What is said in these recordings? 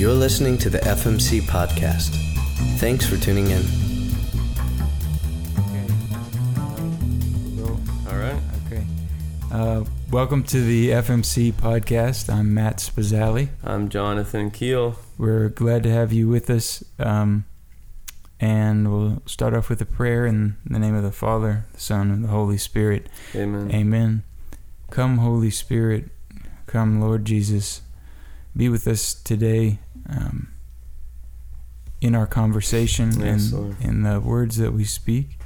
You're listening to the FMC podcast. Thanks for tuning in. All right. Okay. Uh, welcome to the FMC podcast. I'm Matt Spazzali. I'm Jonathan Keel. We're glad to have you with us. Um, and we'll start off with a prayer in the name of the Father, the Son, and the Holy Spirit. Amen. Amen. Come, Holy Spirit. Come, Lord Jesus. Be with us today um, in our conversation Yes, and Lord. in the words that we speak.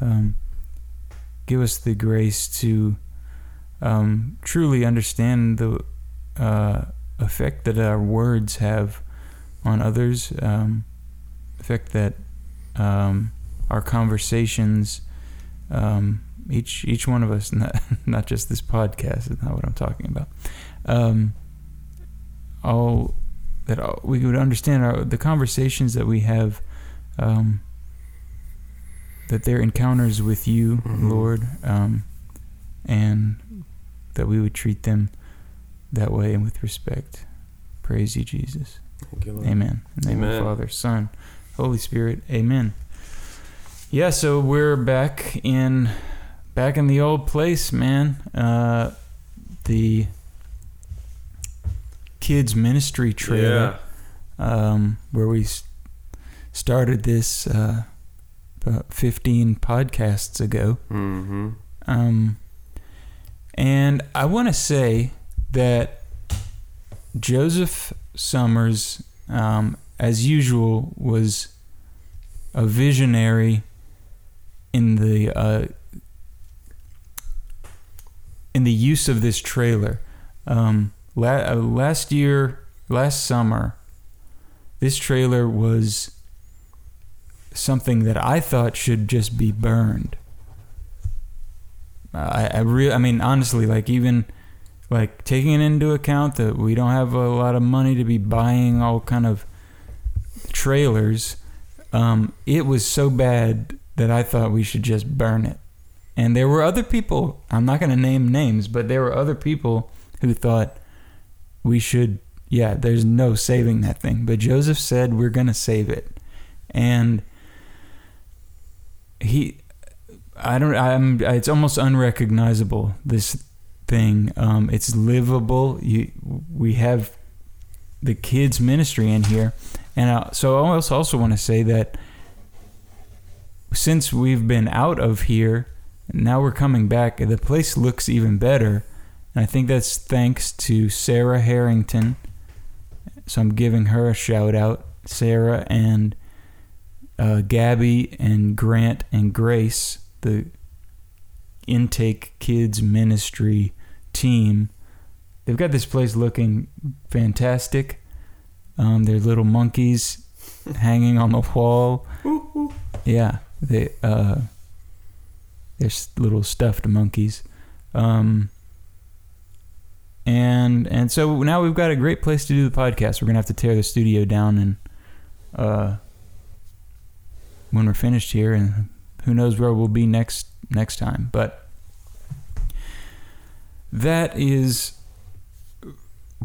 Um, give us the grace to um, truly understand the uh, effect that our words have on others, um, effect that um, our conversations, um, each each one of us, not, not just this podcast, is not what I'm talking about. Um, all that we would understand our, the conversations that we have, um, that they're encounters with you, Mhm. Lord, um, and that we would treat them that way and with respect. Praise you, Jesus. Thank you, Lord. Amen. In the name of Amen. the Father, Son, Holy Spirit. Amen. Yeah, so we're back in back in the old place, man. Uh, the kids ministry trailer, um, where we started this uh, about 15 podcasts ago. Mm-hmm. Um, and I want to say that Joseph Summers, um, as usual, was a visionary in the uh, in the use of this trailer. Um, last year, last summer, this trailer was something that I thought should just be burned. I, I really, I mean, honestly, like even like taking it into account that we don't have a lot of money to be buying all kind of trailers, um, it was so bad that I thought we should just burn it. And there were other people, I'm not going to name names, but there were other people who thought we should, yeah, there's no saving that thing. But Joseph said, we're going to save it. And he, I don't, I'm, it's almost unrecognizable, this thing. Um, it's livable. You, we have the kids' ministry in here. And uh, so I also, also want to say that since we've been out of here, now we're coming back. The place looks even better, and I think that's thanks to Sarah Harrington. So I'm giving her a shout out, Sarah and uh, Gabby and Grant and Grace, the Intake Kids Ministry team. They've got this place looking fantastic. Um, their little monkeys hanging on the wall. Yeah, they uh, they're little stuffed monkeys, um, and and so now we've got a great place to do the podcast. We're gonna have to tear the studio down and uh, when we're finished here, and who knows where we'll be next next time. But that is,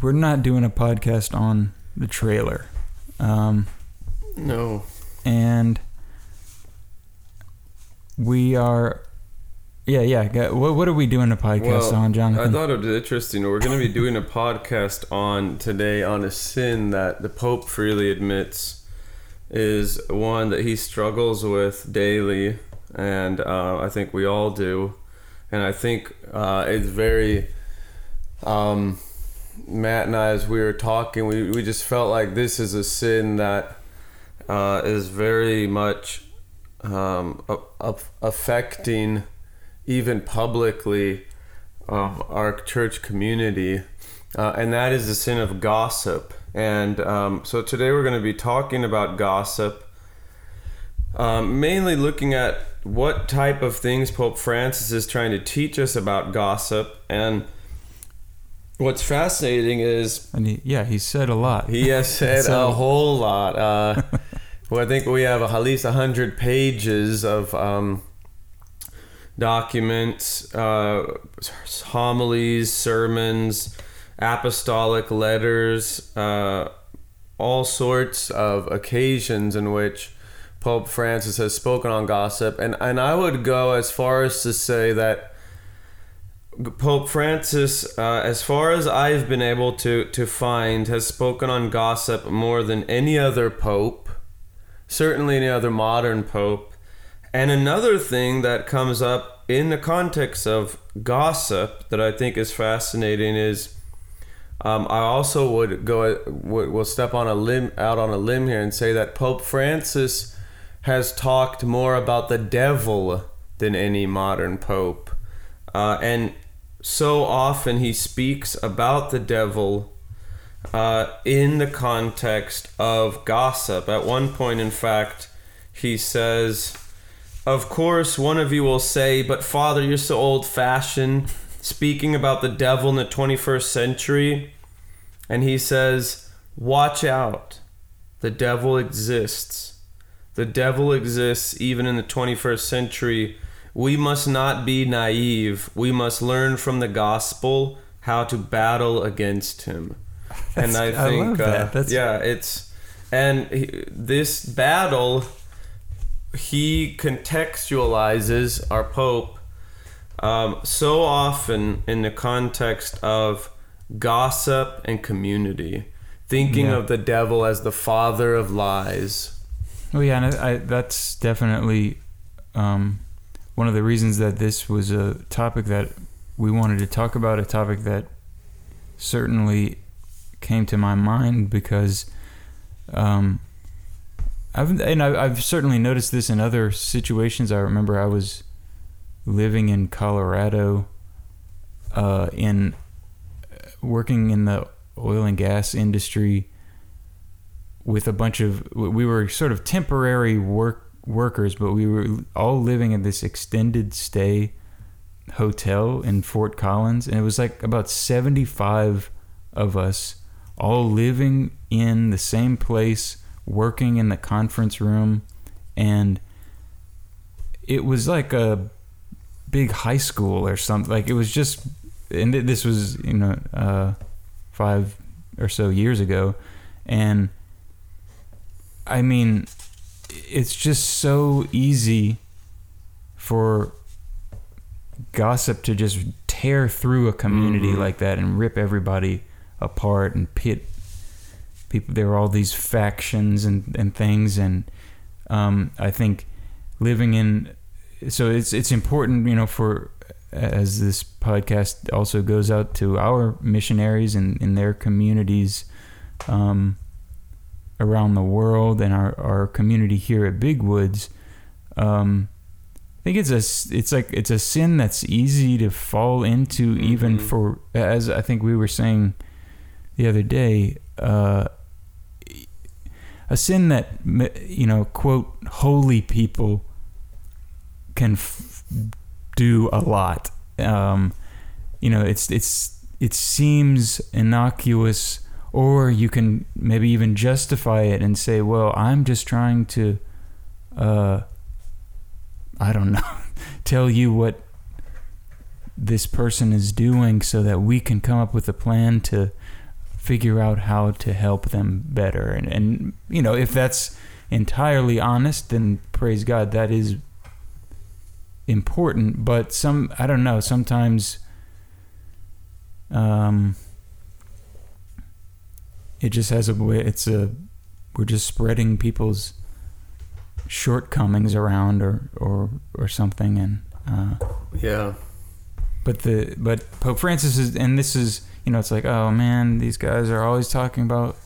we're not doing a podcast on the trailer. Um, No. and we are yeah yeah what, what are we doing a podcast Well, on Jonathan? I thought it was interesting. We're going to be doing a podcast on today on a sin that the Pope freely admits is one that he struggles with daily, and uh, I think we all do. And I think uh, it's very. Um, Matt and I, as we were talking, we, we just felt like this is a sin that uh, is very much um, a- a- affecting, even publicly, um, our church community, uh, and that is the sin of gossip. And um, so today we're going to be talking about gossip, um, mainly looking at what type of things Pope Francis is trying to teach us about gossip. And what's fascinating is and he, yeah he said a lot he has said So- a whole lot. Uh, well, I think we have at least hundred pages of um, documents, uh, homilies, sermons, apostolic letters, uh, all sorts of occasions in which Pope Francis has spoken on gossip, and and I would go as far as to say that Pope Francis, uh, as far as I've been able to to find, has spoken on gossip more than any other pope, certainly any other modern pope. And another thing that comes up in the context of gossip that I think is fascinating is. Um, I also would go would will step on a limb out on a limb here and say that Pope Francis has talked more about the devil than any modern pope, uh, and so often he speaks about the devil uh, in the context of gossip. At one point, in fact, he says, Of course, one of you will say, But Father, you're so old fashioned, speaking about the devil in the 21st century. And he says, Watch out. The devil exists. The devil exists even in the 21st century we must not be naive. We must learn from the gospel how to battle against him. That's, and I think, I uh, yeah, it's and he, this battle he contextualizes our pope um, so often in the context of gossip and community, thinking yeah. of the devil as the father of lies. Oh yeah, and I, I, that's definitely um, one of the reasons that this was a topic that we wanted to talk about, a topic that certainly came to my mind because um, I've and I've certainly noticed this in other situations. I remember I was living in Colorado, uh, in working in the oil and gas industry with a bunch of we were sort of temporary work workers, but we were all living in this extended stay hotel in Fort Collins, and it was like about 75 of us all living in the same place, working in the conference room, and it was like a big high school or something. Like it was just, and this was you know uh, five or so years ago, and I mean it's just so easy for gossip to just tear through a community mm-hmm. like that and rip everybody apart and pit people there are all these factions and, and things and um, I think living in so it's it's important you know for as this podcast also goes out to our missionaries and in their communities um, around the world and our, our community here at Big Woods, um, I think it's a it's like it's a sin that's easy to fall into, mm-hmm. even for as I think we were saying the other day, uh, a sin that you know quote holy people can f- do a lot. Um, you know, it's it's it seems innocuous or you can maybe even justify it and say, well, I'm just trying to, uh, I don't know, tell you what this person is doing so that we can come up with a plan to figure out how to help them better. And, and you know, if that's entirely honest, then praise God, that is important. But some, I don't know, sometimes, um, it just has a way. It's a we're just spreading people's shortcomings around or or or something, and uh, yeah. But the but Pope Francis is, and this is you know, it's like oh man, these guys are always talking about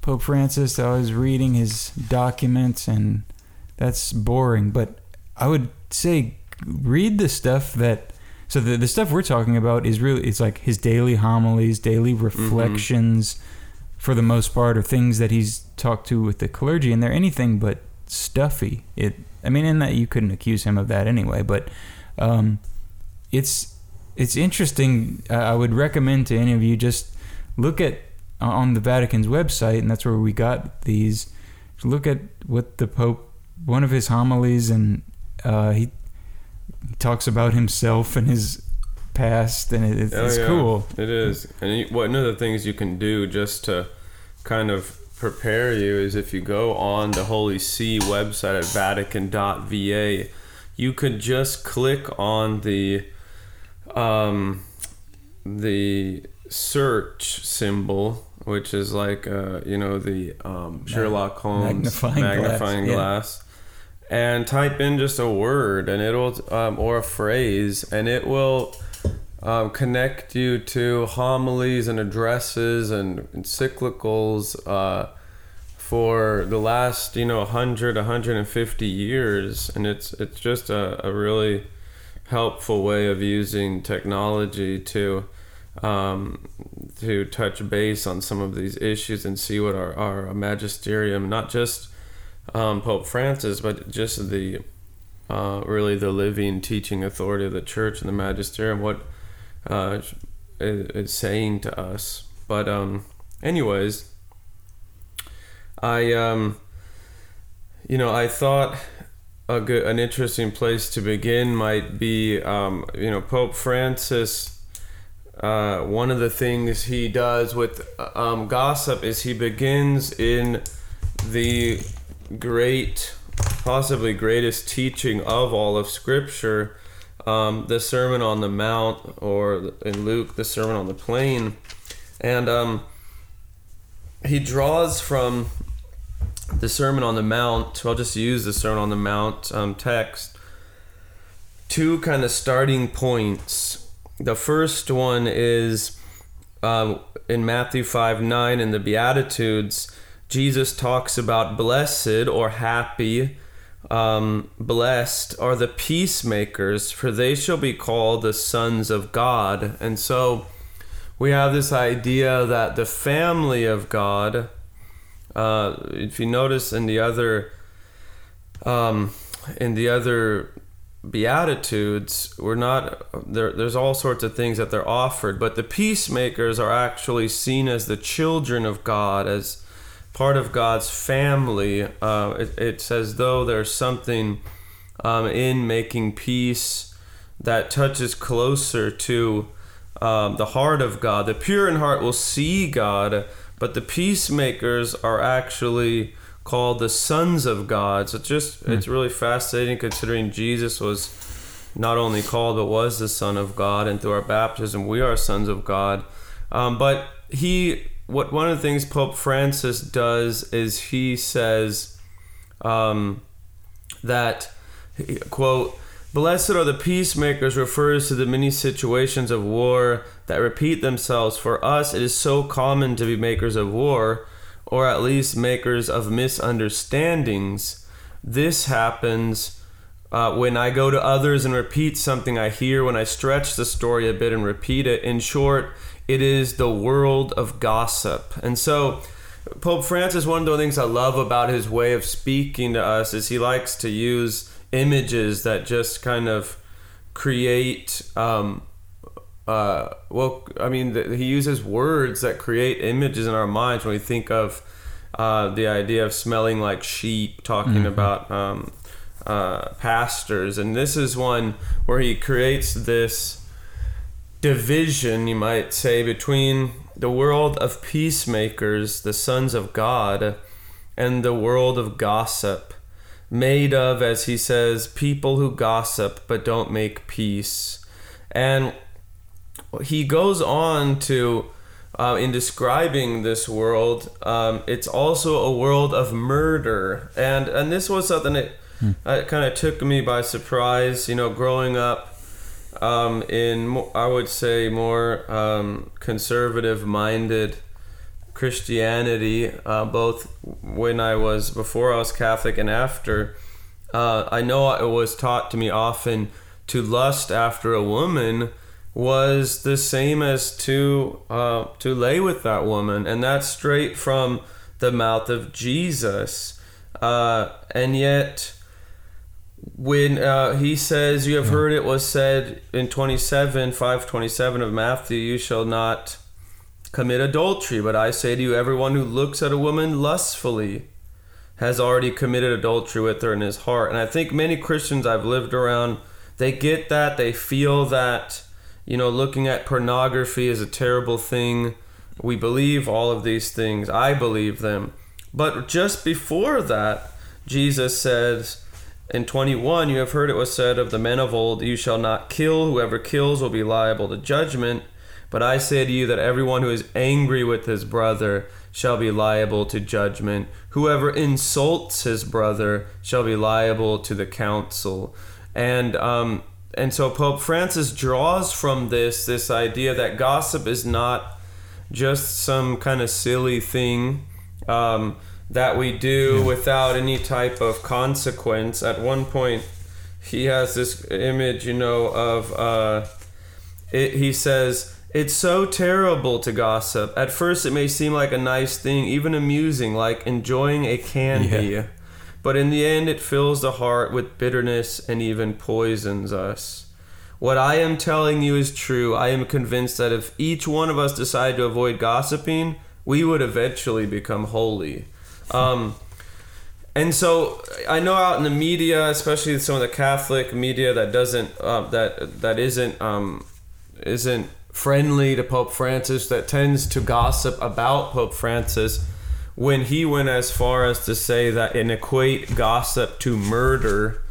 Pope Francis. They're always reading his documents, and that's boring. But I would say read the stuff that. So the the stuff we're talking about is really it's like his daily homilies, daily mm-hmm. reflections. Mm-hmm for the most part, are things that he's talked to with the clergy, and they're anything but stuffy. It, I mean, in that you couldn't accuse him of that anyway, but um, it's it's interesting. I would recommend to any of you just look at on the Vatican's website, and that's where we got these. Look at what the Pope, one of his homilies, and uh, he, he talks about himself and his past, and it, it's, oh, yeah. cool. It is, and you, one of the things you can do just to kind of prepare you is if you go on the Holy See website at Vatican.va, you could just click on the um, the search symbol, which is like uh, you know the um, Sherlock Holmes magnifying magnifying, glass, glass, and type in just a word, and it'll um, or a phrase, and it will um, connect you to homilies and addresses and encyclicals uh, for the last you know 100 150 years. And it's it's just a, a really helpful way of using technology to um, to touch base on some of these issues and see what our, our magisterium not just um, Pope Francis but just the uh, really the living teaching authority of the church and the magisterium what uh, is, saying to us. But um, anyways, I um, you know, I thought a good, an interesting place to begin might be, um, you know, Pope Francis. Uh, one of the things he does with um, gossip is he begins in the great, possibly greatest teaching of all of Scripture, um, the Sermon on the Mount, or in Luke, the Sermon on the Plain, and um, he draws from the Sermon on the Mount. I'll just use the Sermon on the Mount um, text. Two kind of starting points. The first one is um, in Matthew 5 9 in the Beatitudes. Jesus talks about blessed or happy um, blessed are the peacemakers, for they shall be called the sons of God. And so we have this idea that the family of God, uh, if you notice in the other, um, in the other beatitudes we're not there there's all sorts of things that they're offered but the peacemakers are actually seen as the children of god as part of God's family. Uh, it, it's as though there's something um, in making peace that touches closer to um, the heart of God. The pure in heart will see God, but the peacemakers are actually called the sons of God. So it's just mm. it's really fascinating considering Jesus was not only called but was the son of God, and through our baptism we are sons of God. Um, but he what one of the things Pope Francis does is he says um, that quote Blessed are the peacemakers refers to the many situations of war that repeat themselves. For us, it is so common to be makers of war, or at least makers of misunderstandings. This happens uh, when I go to others and repeat something I hear, when I stretch the story a bit and repeat it. In short, it is the world of gossip. And so, Pope Francis, one of the things I love about his way of speaking to us is he likes to use images that just kind of create. Um, uh, well, I mean, the, he uses words that create images in our minds when we think of uh, the idea of smelling like sheep, talking mm-hmm. about um, uh, pastors. And this is one where he creates this division, you might say, between the world of peacemakers, the sons of God, and the world of gossip, made of, as he says, people who gossip but don't make peace. And he goes on to, uh, in describing this world, um, it's also a world of murder. And, and this was something that hmm. uh, kind of took me by surprise, you know, growing up um, in I would say more um, conservative-minded Christianity, uh, both when I was before I was Catholic and after. Uh, I know it was taught to me often to lust after a woman was the same as to uh, to lay with that woman, and that's straight from the mouth of Jesus. Uh, and yet, when uh, he says, "You have heard it was said in twenty seven five twenty seven of Matthew, you shall not commit adultery." But I say to you, everyone who looks at a woman lustfully has already committed adultery with her in his heart. And I think many Christians I've lived around, they get that, they feel that, you know, looking at pornography is a terrible thing. We believe all of these things. I believe them. But just before that, Jesus says in 21, You have heard it was said of the men of old, You shall not kill. Whoever kills will be liable to judgment. But I say to you that everyone who is angry with his brother shall be liable to judgment. Whoever insults his brother shall be liable to the council. And um, and so Pope Francis draws from this this idea that gossip is not just some kind of silly thing um, that we do without any type of consequence. At one point, he has this image, you know, of uh, it, he says. It's so terrible to gossip. At first, it may seem like a nice thing, even amusing, like enjoying a candy. Yeah. But in the end, it fills the heart with bitterness and even poisons us. What I am telling you is true. I am convinced that if each one of us decided to avoid gossiping, we would eventually become holy. Um, and so I know out in the media, especially some of the Catholic media that doesn't uh, that that isn't um, isn't friendly to Pope Francis, that tends to gossip about Pope Francis. When he went as far as to say that and equate gossip to murder,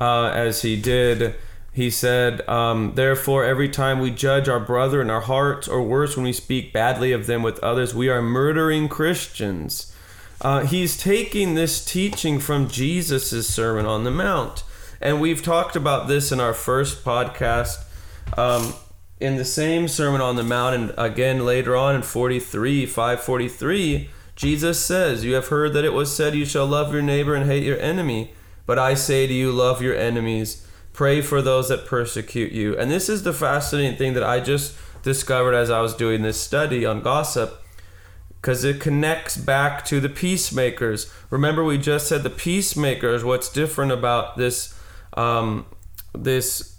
uh, as he did, he said, um, Therefore, every time we judge our brother in our hearts, or worse, when we speak badly of them with others, we are murdering Christians. Uh, he's taking this teaching from Jesus' Sermon on the Mount. And we've talked about this in our first podcast. Um, in the same Sermon on the Mount, and again later on in 43, 543, Jesus says, You have heard that it was said, You shall love your neighbor and hate your enemy. But I say to you, love your enemies. Pray for those that persecute you. And this is the fascinating thing that I just discovered as I was doing this study on gossip, because it connects back to the peacemakers. Remember, we just said the peacemakers. What's different about this, um, this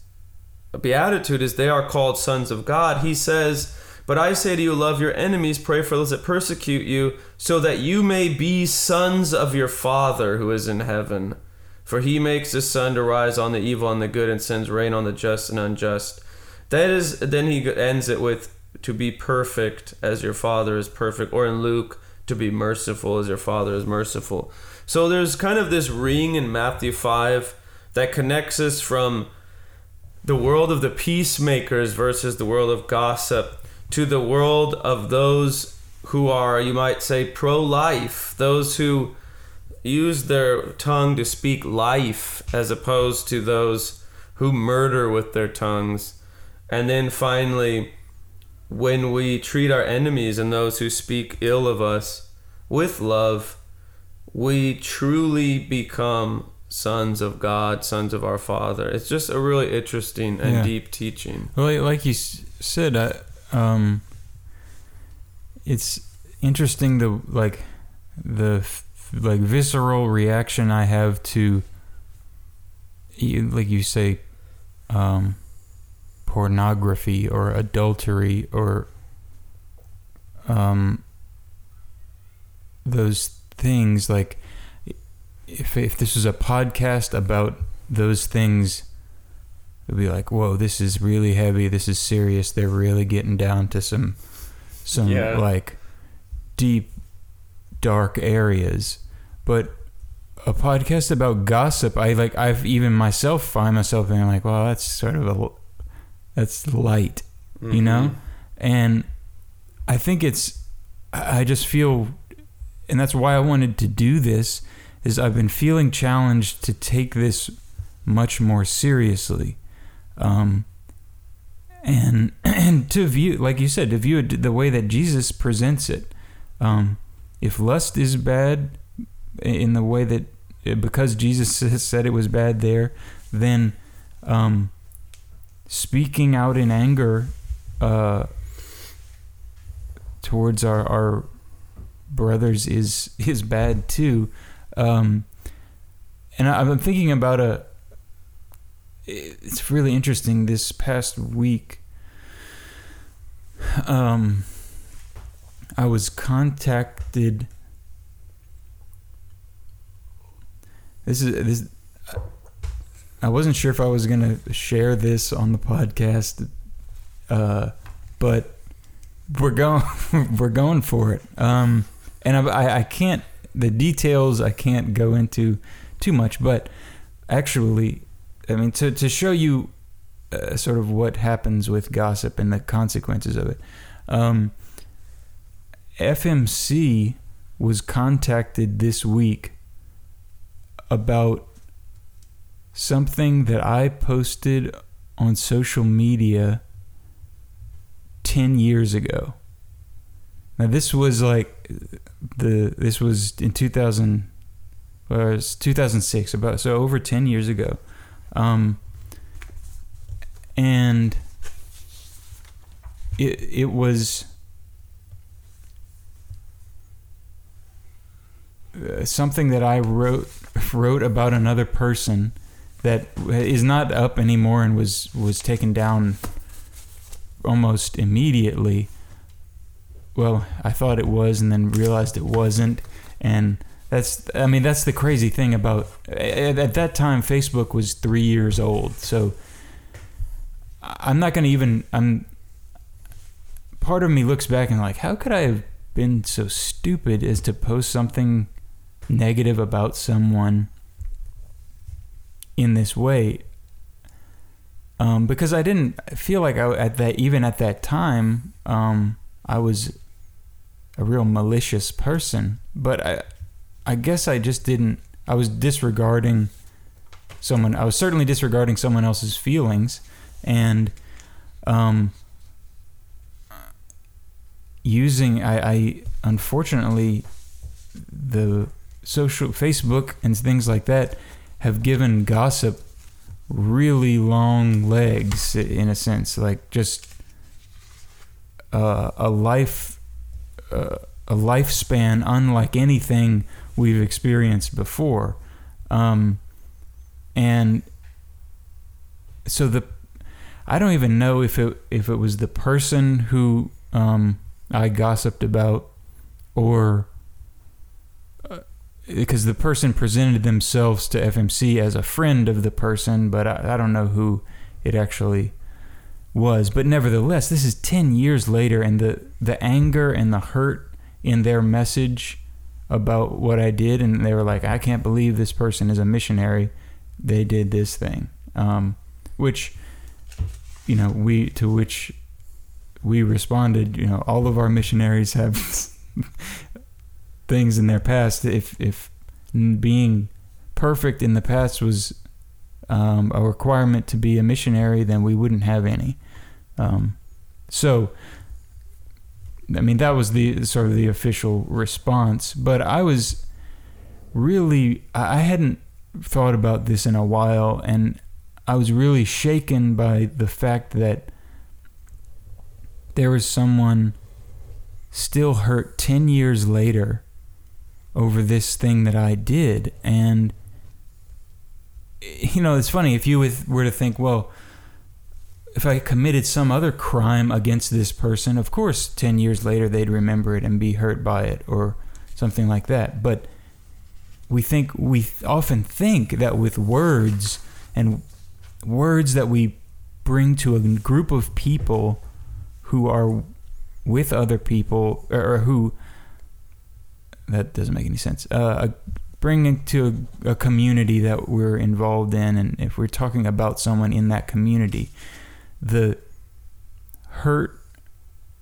beatitude is they are called sons of God. He says, But I say to you, love your enemies, pray for those that persecute you, so that you may be sons of your Father who is in heaven. For he makes the sun to rise on the evil and the good and sends rain on the just and unjust. That is, then he ends it with, to be perfect as your Father is perfect. Or in Luke, to be merciful as your Father is merciful. So there's kind of this ring in Matthew 5 that connects us from the world of the peacemakers versus the world of gossip to the world of those who are, you might say, pro life, those who use their tongue to speak life as opposed to those who murder with their tongues. And then finally, when we treat our enemies and those who speak ill of us with love, we truly become sons of God, sons of our Father. It's just a really interesting and Yeah. deep teaching. Well, like you said, I, um, it's interesting the like the like visceral reaction I have to, like you say, um, pornography or adultery or um, those things. Like if if this was a podcast about those things it'd be like, whoa, this is really heavy. This is serious. They're really getting down to some, some Yeah. like deep, dark areas. But a podcast about gossip, I like. I've even myself find myself being like, well, that's sort of a, that's light, you mm-hmm. know. And I think it's, I just feel, and that's why I wanted to do this. Is I've been feeling challenged to take this much more seriously um, and and to view like you said to view it the way that jesus presents it um, if lust is bad in the way that because jesus said it was bad there then um, speaking out in anger uh, towards our, our brothers is is bad too um, and I- i'm thinking about a it's really interesting this past week um i was contacted this is this i wasn't sure if i was gonna share this on the podcast uh but we're going we're going for it. Um and I, I i can't the details I can't go into too much, but actually, I mean to to show you uh, sort of what happens with gossip and the consequences of it. Um, FMC was contacted this week about something that I posted on social media 10 years ago. Now this was like the this was in 2000 well, was 2006 about so over 10 years ago. Um, and it it was uh, something that I wrote wrote about another person that is not up anymore and was was taken down almost immediately. Well, I thought it was and then realized it wasn't and that's I mean that's the crazy thing about at, at that time Facebook was 3 years old. So I'm not going to even I'm part of me looks back and like how could I have been so stupid as to post something negative about someone in this way um, because I didn't feel like I at that even at that time um, I was a real malicious person but I I guess I just didn't I was disregarding someone I was certainly disregarding someone else's feelings and um, using I, I unfortunately the social Facebook and things like that have given gossip really long legs in a sense like just uh, a life uh, a lifespan unlike anything we've experienced before. Um, and so the I don't even know if it if it was the person who um, I gossiped about or because the person presented themselves to FMC as a friend of the person, but I, I, don't know who it actually was. But nevertheless, this is 10 years later, and the, the anger and the hurt in their message about what I did, and they were like, I can't believe this person is a missionary. They did this thing. Um, which, you know, we, to which we responded, you know, all of our missionaries have things in their past. If if being perfect in the past was um, a requirement to be a missionary, then we wouldn't have any. Um, so, I mean, that was the sort of the official response. But I was really, I hadn't thought about this in a while, and I was really shaken by the fact that there was someone still hurt 10 years later over this thing that I did. And, you know, it's funny if you were to think, well, if I committed some other crime against this person, of course, 10 years later they'd remember it and be hurt by it or something like that. But we think, we often think that with words and words that we bring to a group of people who are with other people or who that doesn't make any sense. Uh, bringing to a, a, community that we're involved in, and if we're talking about someone in that community, the hurt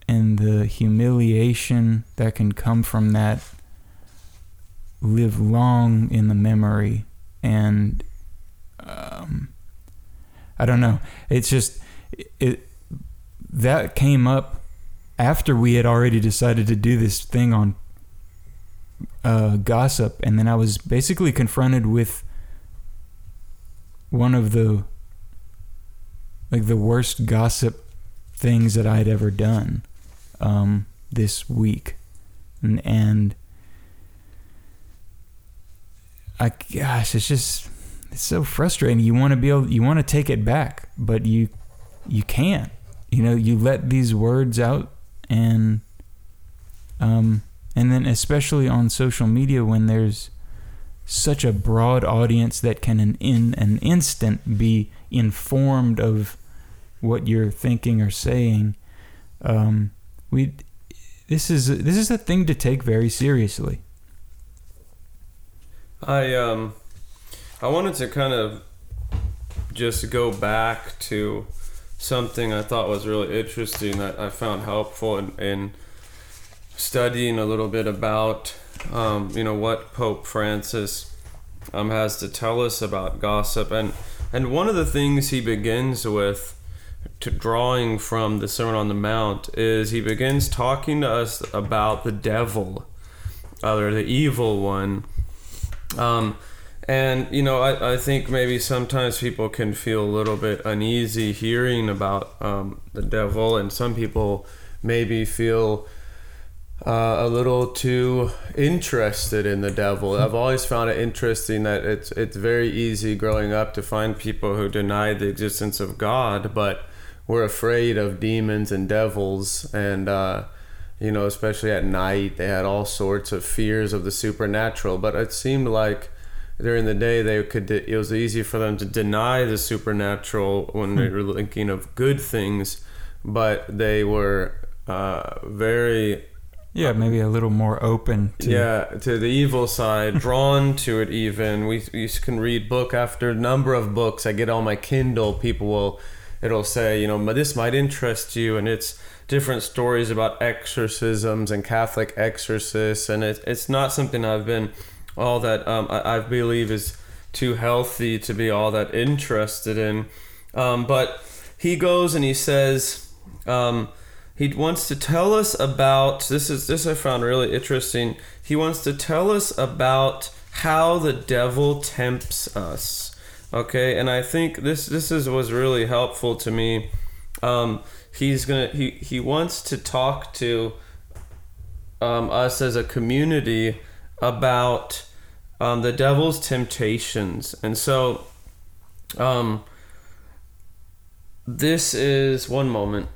and the humiliation that can come from that live long in the memory and um, I don't know. It's just it that came up after we had already decided to do this thing on uh, gossip, and then I was basically confronted with one of the like the worst gossip things that I'd ever done um, this week, and, and I gosh, it's just it's so frustrating. You want to be able, you want to take it back, but you you can't. You know, you let these words out, and um, and then, especially on social media, when there's such a broad audience that can, in, in an instant, be informed of what you're thinking or saying, um, we this is this is a thing to take very seriously. I um I wanted to kind of just go back to something I thought was really interesting that I found helpful in, in studying a little bit about um, you know what Pope Francis um, has to tell us about gossip and and one of the things he begins with to drawing from the Sermon on the Mount is he begins talking to us about the devil or the evil one um, and you know I, I think maybe sometimes people can feel a little bit uneasy hearing about um, the devil and some people maybe feel uh, a little too interested in the devil. I've always found it interesting that it's it's very easy growing up to find people who deny the existence of God, but we're afraid of demons and devils, and uh, you know, especially at night, they had all sorts of fears of the supernatural. But it seemed like during the day they could it was easy for them to deny the supernatural when they were thinking of good things, but they were uh, very Yeah, maybe a little more open to yeah to the evil side drawn to it even. We, we can read book after number of books. I get on my kindle. People will it'll say you know this might interest you and it's different stories about exorcisms and catholic exorcists and it, it's not something i've been all that um, I, I believe is too healthy to be all that interested in um, but he goes and he says um, he wants to tell us about this is this I found really interesting. He wants to tell us about how the devil tempts us. Okay, and I think this this is was really helpful to me. Um, he's gonna he he wants to talk to um, us as a community about um, the devil's temptations, and so um, this is one moment.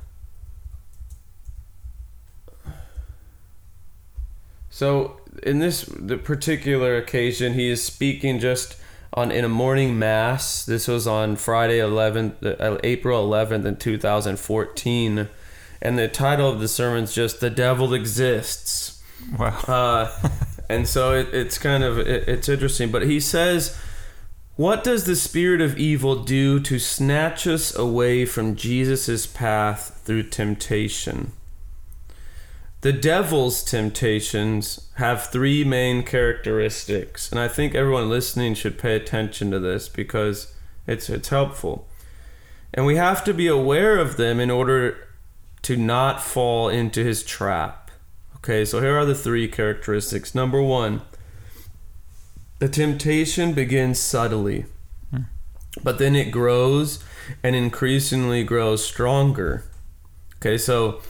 So in this the particular occasion, he is speaking just on in a morning mass. This was on Friday 11th, uh, April 11th in 2014, and the title of the sermon is just "The Devil Exists." wow. Uh, and so it, it's kind of it, it's interesting, but he says. What does the spirit of evil do to snatch us away from Jesus' path through temptation? The devil's temptations have three main characteristics, and I think everyone listening should pay attention to this because it's it's helpful. And we have to be aware of them in order to not fall into his trap. Okay, so here are the three characteristics. Number 1, the temptation begins subtly, but then it grows and increasingly grows stronger. Okay, so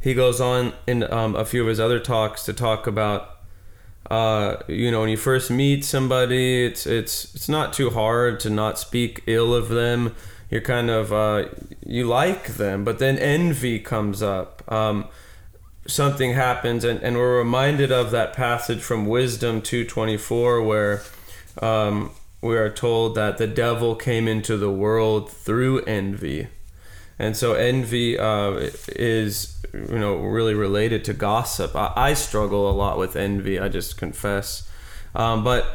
he goes on in um, a few of his other talks to talk about uh, you know when you first meet somebody it's it's it's not too hard to not speak ill of them. You're kind of uh, you like them but then envy comes up. Um, something happens and, and we're reminded of that passage from wisdom 224 where um, we are told that the devil came into the world through envy and so envy uh, is you know really related to gossip. I, I struggle a lot with envy i just confess. Um, but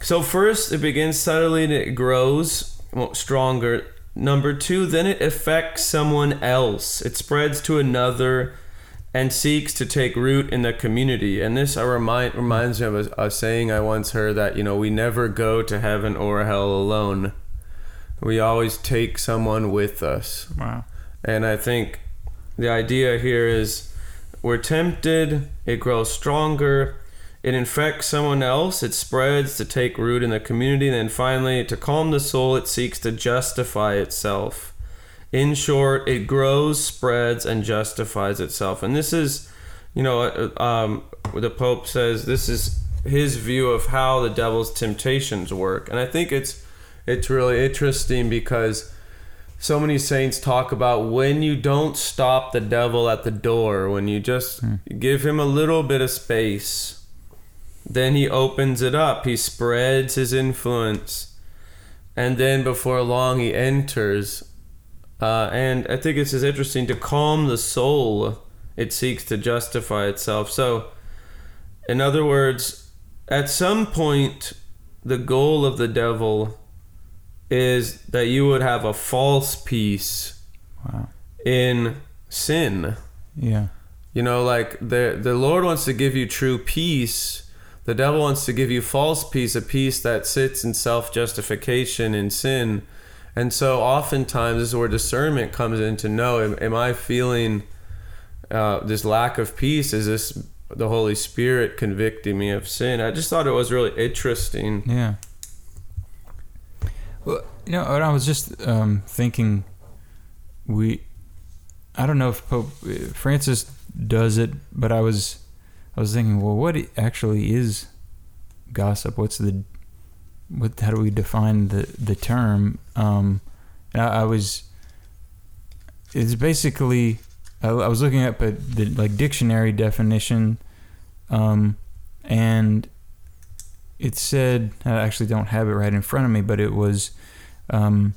so first it begins subtly and it grows stronger. Number two then it affects someone else. It spreads to another and seeks to take root in the community. And this I remind reminds me of a, a saying i once heard that you know we never go to heaven or hell alone we always take someone with us Wow. and I think the idea here is we're tempted, it grows stronger, it infects someone else, it spreads to take root in the community, and then finally, to calm the soul, it seeks to justify itself. In short, it grows, spreads, and justifies itself. And this is, you know, uh, um, the Pope says this is his view of how the devil's temptations work. And I think it's it's really interesting because so many saints talk about when you don't stop the devil at the door, when you just give him a little bit of space, then he opens it up. He spreads his influence. And then before long, he enters. Uh, and I think it's just interesting to calm the soul, it seeks to justify itself. So, in other words, at some point, the goal of the devil is that you would have a false peace Wow. in sin. Yeah. You know, like the the Lord wants to give you true peace. The devil wants to give you false peace, a peace that sits in self justification in sin. And so, oftentimes, this is where discernment comes in to know: Am, am I feeling uh, this lack of peace? Is this the Holy Spirit convicting me of sin? I just thought it was really interesting. Yeah. Well, you know, I was just um, thinking, we, I don't know if Pope uh, Francis does it, but I was, I was thinking, well, what actually is gossip? What's the, what? How do we define the the term? Um, I, I was, it's basically, I, I was looking up at the like dictionary definition, um, and it said I actually don't have it right in front of me, but it was, um,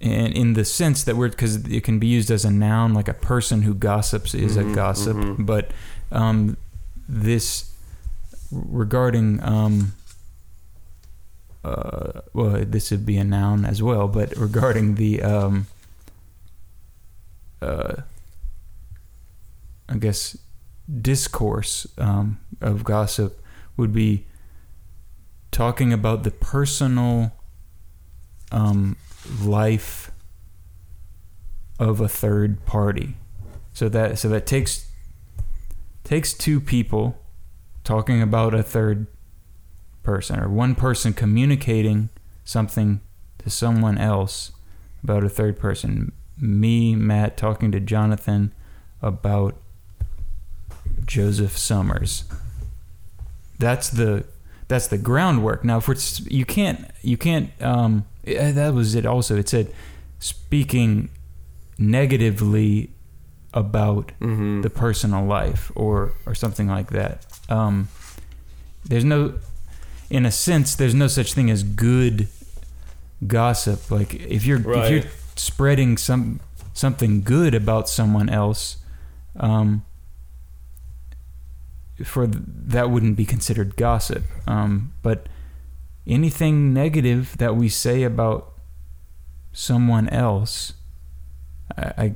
and in the sense that we're because it can be used as a noun, like a person who gossips is Mhm, a gossip, mhm. but um, this regarding um, uh, well, this would be a noun as well, but regarding the um, uh, I guess discourse um, of gossip would be talking about the personal um, life of a third party. So that so that takes takes two people talking about a third person or one person communicating something to someone else about a third person. Me, Matt, talking to Jonathan about Joseph Summers. That's the that's the groundwork. Now, if it's you can't you can't um eh, that was it. Also, it said speaking negatively about Mm-hmm. the personal life or or something like that. Um, there's no, in a sense, there's no such thing as good gossip. Like if you're if you're spreading some something good about someone else, um, for th- that wouldn't be considered gossip. Um, but anything negative that we say about someone else, I, I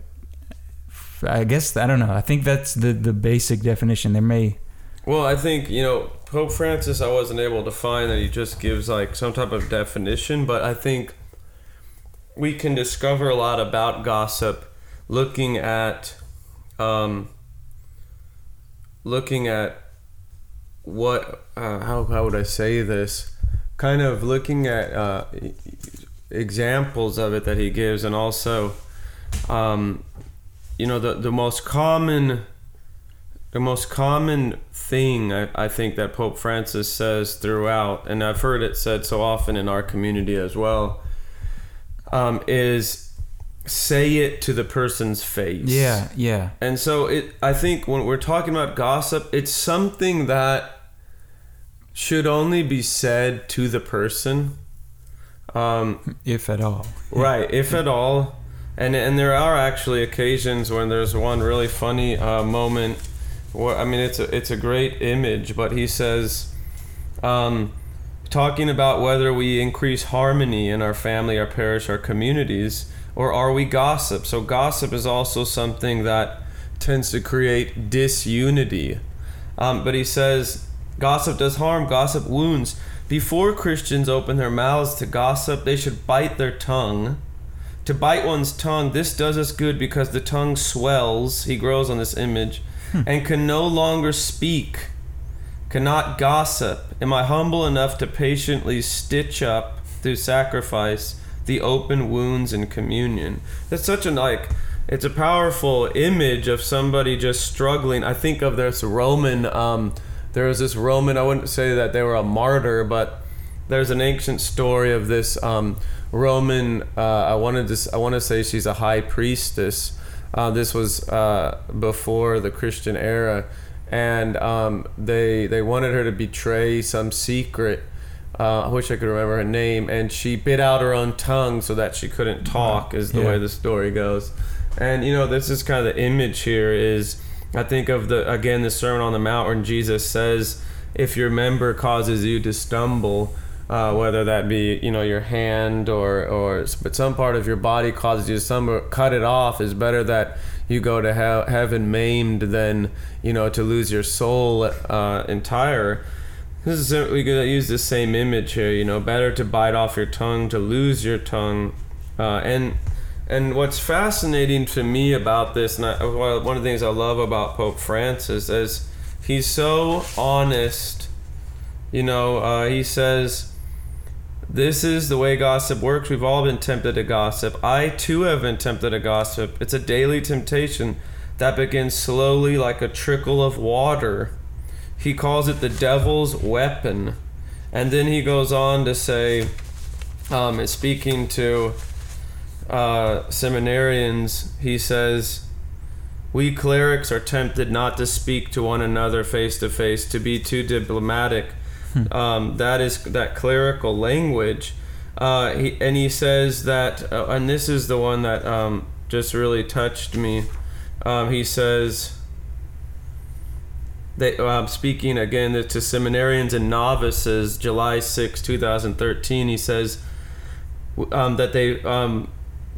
I guess I don't know. I think that's the the basic definition. There may Well, I think you know Pope Francis. I wasn't able to find that he just gives like some type of definition, but I think we can discover a lot about gossip looking at, um, looking at what uh, how how would I say this? Kind of looking at uh, examples of it that he gives, and also, um, you know, the the most common the most common thing I, I think that Pope Francis says throughout, and I've heard it said so often in our community as well, um, is say it to the person's face. yeah yeah And so it I think when we're talking about gossip, it's something that should only be said to the person. Um, if at all. right if at all and and there are actually occasions when there's one really funny uh, moment where i mean it's a it's a great image but he says um, talking about whether we increase harmony in our family our parish our communities or are we gossip? So gossip is also something that tends to create disunity. Um, but he says gossip does harm gossip wounds. Before Christians open their mouths to gossip, they should bite their tongue. To bite one's tongue, this does us good because the tongue swells, he grows on this image, and can no longer speak, cannot gossip. Am I humble enough to patiently stitch up through sacrifice the open wounds in communion? That's such a like it's a powerful image of somebody just struggling. I think of this Roman um there was this Roman, I wouldn't say that they were a martyr, but there's an ancient story of this um, Roman. Uh, I wanted to. I want to say she's a high priestess. Uh, this was uh, before the Christian era, and um, they they wanted her to betray some secret. Uh, I wish I could remember her name, and she bit out her own tongue so that she couldn't talk. Is the Yeah. way the story goes, and you know this is kind of the image here. Is I think of the again the Sermon on the Mount when Jesus says, "If your member causes you to stumble, uh, whether that be you know your hand or or but some part of your body causes you to some cut it off is better that you go to hell, heaven maimed than you know to lose your soul uh, entire. This is we could use the same image here. You know, better to bite off your tongue to lose your tongue, uh, and and what's fascinating to me about this, and I, one of the things I love about Pope Francis is he's so honest. You know, uh, he says. This is the way gossip works. We've all been tempted to gossip. I too have been tempted to gossip. It's a daily temptation that begins slowly like a trickle of water. He calls it the devil's weapon. And then he goes on to say, um, speaking to uh, seminarians, he says, We clerics are tempted not to speak to one another face to face, to be too diplomatic. Hmm. Um, that is that clerical language. Uh, he, and he says that, uh, and this is the one that um, just really touched me. Um, he says, they, uh, speaking again to seminarians and novices, July 6, 2013, he says um, that they um,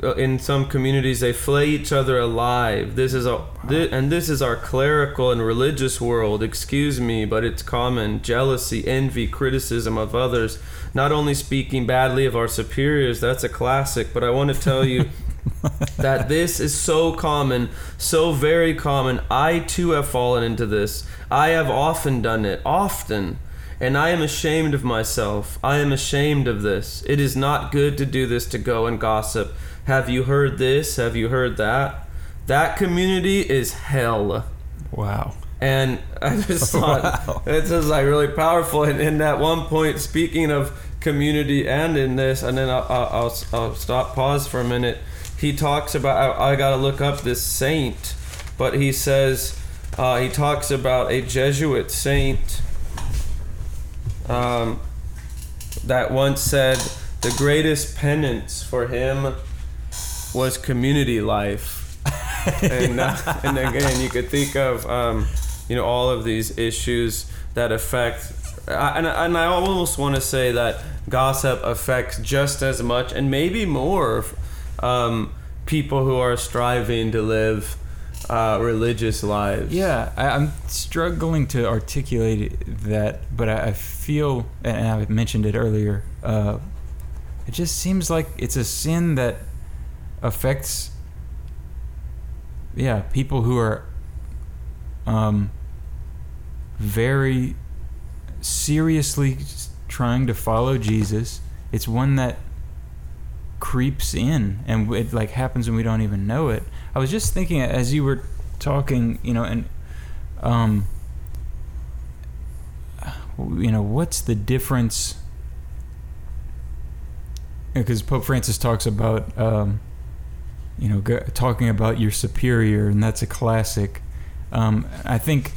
uh, in some communities they flay each other alive. This is a this, and this is our clerical and religious world. Excuse me but it's common. Jealousy envy criticism of others. Not only speaking badly of our superiors that's a classic but i want to tell you that this is so common so very common i too have fallen into this i have often done it often and I am ashamed of myself. I am ashamed of this. It is not good to do this to go and gossip. Have you heard this? Have you heard that? That community is hell. Wow. And I just thought wow. it's just like really powerful. And in that one point, speaking of community and in this, and then I'll, I'll, I'll stop, pause for a minute. He talks about, I, I got to look up this saint, but he says, uh, he talks about a Jesuit saint um, that once said, the greatest penance for him was community life. and, uh, and again, you could think of um, you know all of these issues that affect, and, and I almost want to say that gossip affects just as much and maybe more um, people who are striving to live uh, religious lives. Yeah, I, am struggling to articulate that, but I, I, feel, and I mentioned it earlier. Uh, it just seems like it's a sin that affects yeah people who are um, very seriously trying to follow Jesus. It's one that creeps in and it like happens when we don't even know it. I was just thinking as you were talking, you know, and um, you know, what's the difference? Because Pope Francis talks about um, you know, talking about your superior, and that's a classic. Um, I think,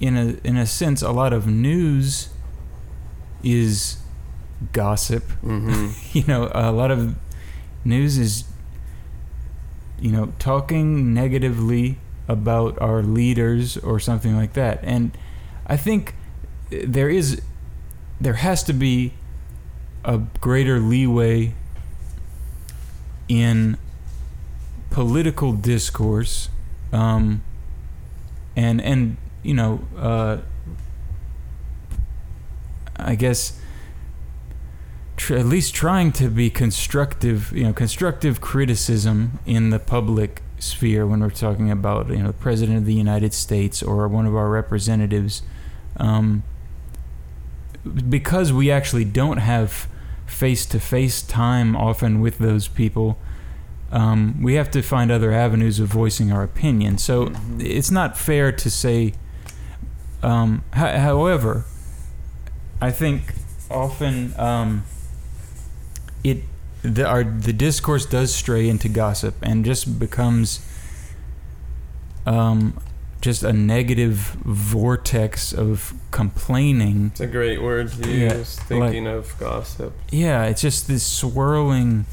in a in a sense, a lot of news is gossip. Mm-hmm. you know, a lot of news is, you know, talking negatively about our leaders or something like that. And I think there is, there has to be a greater leeway in political discourse, um, and and you know, uh, I guess tr- at least trying to be constructive, you know, constructive criticism in the public sphere when we're talking about you know the president of the United States or one of our representatives, um, because we actually don't have face-to-face time often with those people um, we have to find other avenues of voicing our opinion. So mm-hmm. it's not fair to say. Um, however, I think often um, it the our, the discourse does stray into gossip and just becomes um, just a negative vortex of complaining. It's a great word to use. Yeah, thinking like, of gossip. Yeah, it's just this swirling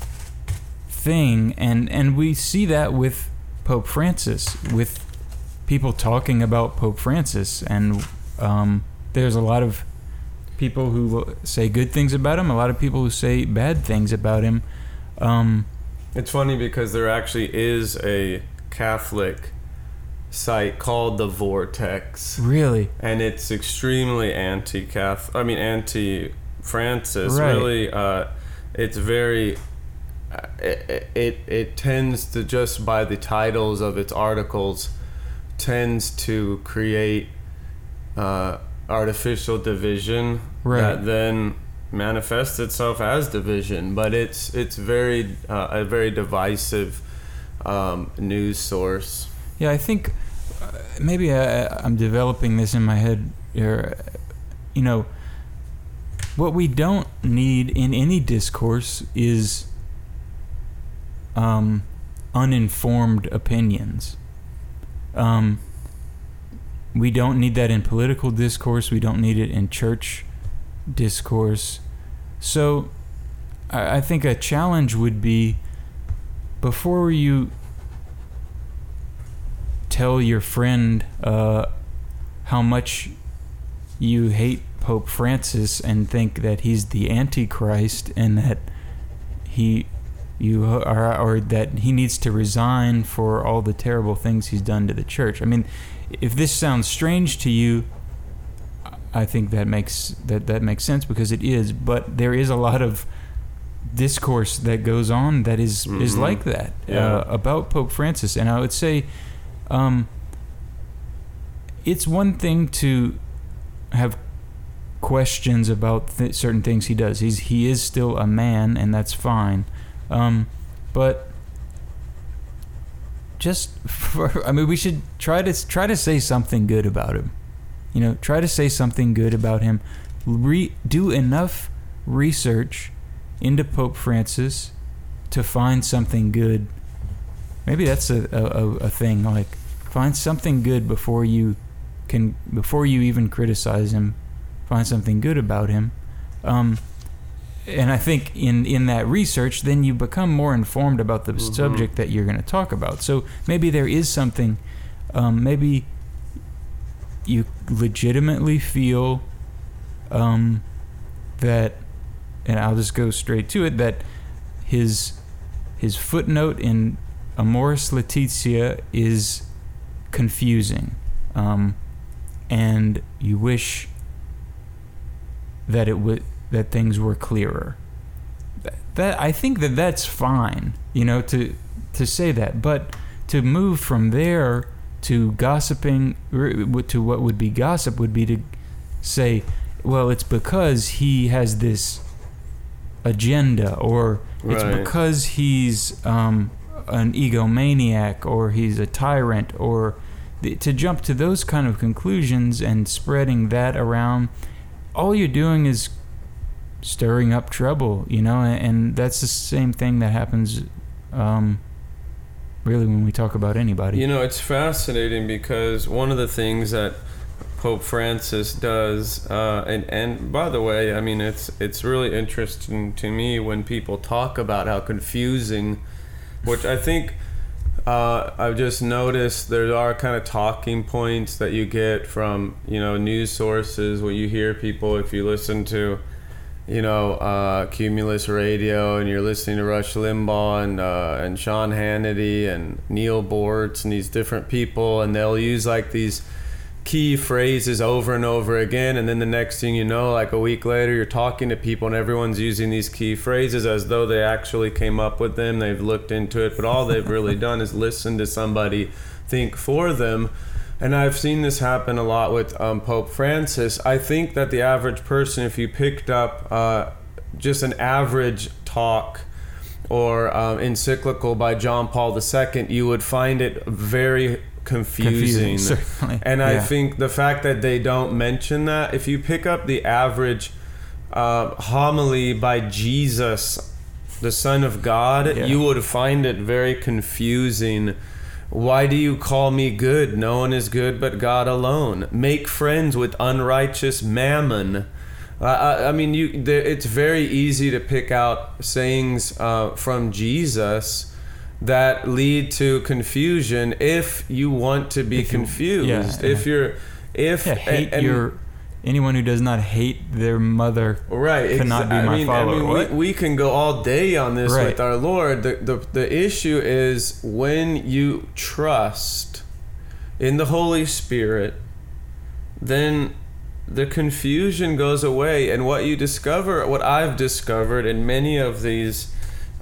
thing, and and we see that with Pope Francis, with people talking about Pope Francis, and um, there's a lot of people who say good things about him, a lot of people who say bad things about him. Um, It's funny because there actually is a Catholic site called the Vortex, really, and it's extremely anti-Catholic. I mean, anti-Francis. Right. Really, uh, it's very. uh, It, it it tends to just by the titles of its articles tends to create uh, artificial division Right. that then manifests itself as division. But it's it's very uh, a very divisive um, news source. Yeah, I think uh, maybe I, I'm developing this in my head. Here, you know, what we don't need in any discourse is um, uninformed opinions. Um, we don't need that in political discourse. We don't need it in church discourse. So, I, think a challenge would be before you tell your friend uh, how much you hate Pope Francis and think that he's the Antichrist and that he you are or that he needs to resign for all the terrible things he's done to the church. I mean, if this sounds strange to you, I think that makes that that makes sense because it is. But there is a lot of discourse that goes on that is is Mhm. like that Yeah. uh, about Pope Francis, and I would say, um, it's one thing to have questions about th- certain things he does. He's he is still a man, and that's fine. Um, but just for, I mean, we should try to try to say something good about him. You know, try to say something good about him. Re- do enough research into Pope Francis to find something good. Maybe that's a, a, a thing. Like, find something good before you can before you even criticize him. Find something good about him. Um, and I think in in that research, then you become more informed about the Mhm. subject that you're going to talk about. So maybe there is something. Um, maybe you legitimately feel um, that, and I'll just go straight to it. That his his footnote in Amoris Laetitia is confusing, um, and you wish that it would that things were clearer. That, that I think that that's fine, you know, to to say that, but to move from there to gossiping to what would be gossip would be to say, well, it's because he has this agenda, or it's Right. because he's um, an egomaniac, or he's a tyrant, or th- to jump to those kind of conclusions and spreading that around, all you're doing is stirring up trouble, you know, and, and that's the same thing that happens, um, really, when we talk about anybody. You know, it's fascinating because one of the things that Pope Francis does, uh, and and by the way, I mean it's it's really interesting to me when people talk about how confusing, which I think uh, I've just noticed there are kind of talking points that you get from you know news sources What you hear people if you listen to you know, uh, Cumulus Radio, and you're listening to Rush Limbaugh and uh, and Sean Hannity and Neal Boortz and these different people, and they'll use like these key phrases over and over again, and then the next thing you know, like a week later, you're talking to people, and everyone's using these key phrases as though they actually came up with them. They've looked into it, but all they've really done is listen to somebody think for them. And I've seen this happen a lot with um, Pope Francis. I think that the average person, if you picked up uh, just an average talk or um, encyclical by John Paul II, you would find it very confusing. certainly. And I Yeah. think the fact that they don't mention that, if you pick up the average uh, homily by Jesus, the Son of God, Yeah. you would find it very confusing. Why do you call me good? No one is good but God alone. Make friends with unrighteous mammon. Uh, I, I mean, you. There, it's very easy to pick out sayings uh, from Jesus that lead to confusion if you want to be If you- confused. yeah, if yeah. you're, if Yeah, hate and- and- your anyone who does not hate their mother Right. cannot be my I mean, follower. I mean, What? we, we can go all day on this Right. with our Lord. The, the the issue is when you trust in the Holy Spirit, then the confusion goes away, and what you discover, what I've discovered in many of these,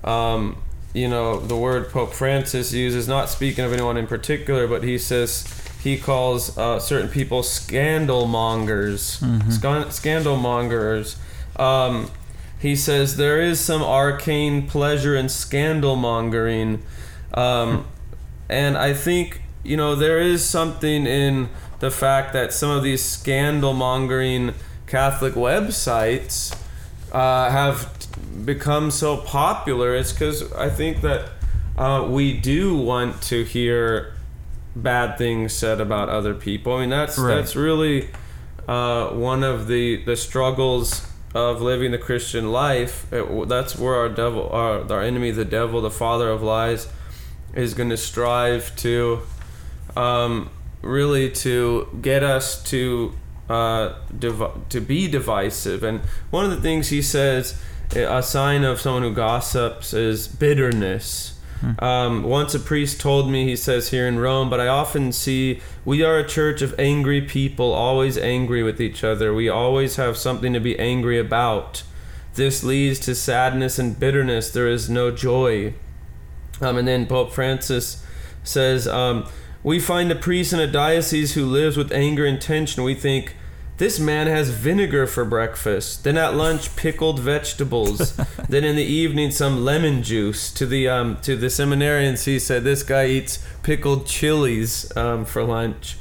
um, you know, the word Pope Francis uses, not speaking of anyone in particular, but he says he calls uh, certain people scandal mongers, Scan- scandal mongers. Um, he says there is some arcane pleasure in scandal mongering, um, and I think you know there is something in the fact that some of these scandal mongering Catholic websites uh, have become so popular. It's because I think that uh, we do want to hear bad things said about other people. I mean that's Right. that's really uh, one of the the struggles of living the Christian life. It, that's where our devil, our our enemy, the devil, the father of lies, is going to strive to, um, really to get us to uh, div- to be divisive. And one of the things he says, a sign of someone who gossips is bitterness. Um, once a priest told me, he says here in Rome, but I often see we are a church of angry people, always angry with each other. We always have something to be angry about. This leads to sadness and bitterness. There is no joy. Um, and then Pope Francis says, um, We find a priest in a diocese who lives with anger and tension. We think, this man has vinegar for breakfast. Then at lunch, pickled vegetables. then in the evening, some lemon juice. To the um, to the seminarians, he said, "This guy eats pickled chilies um, for lunch."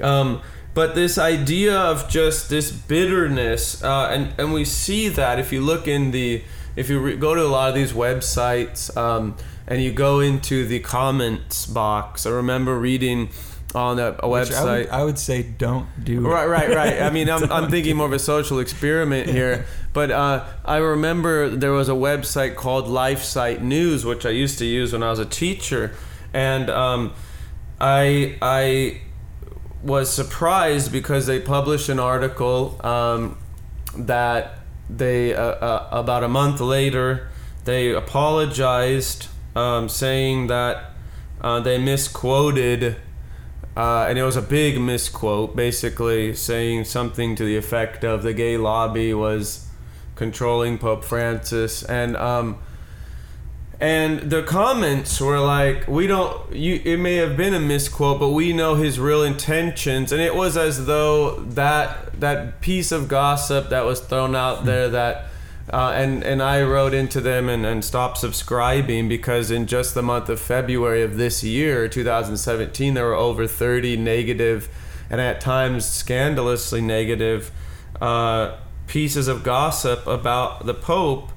Um, but this idea of just this bitterness, uh, and and we see that if you look in the if you re- go to a lot of these websites um, and you go into the comments box, I remember reading on a, a website. I would, I would say don't do. Right, right, right. I mean, I'm, I'm thinking more of a social experiment here. But uh, I remember there was a website called LifeSite News, which I used to use when I was a teacher, and um, I I was surprised because they published an article um, that they uh, uh, about a month later they apologized, um, saying that uh, they misquoted uh, and it was a big misquote, basically saying something to the effect of the gay lobby was controlling Pope Francis, and um, and the comments were like, "We don't. You. It may have been a misquote, but we know his real intentions." And it was as though that that piece of gossip that was thrown out there that. Uh, and and I wrote into them and, and stopped subscribing because in just the month of February of this year, 2017, there were over 30 negative and at times scandalously negative uh, pieces of gossip about the Pope.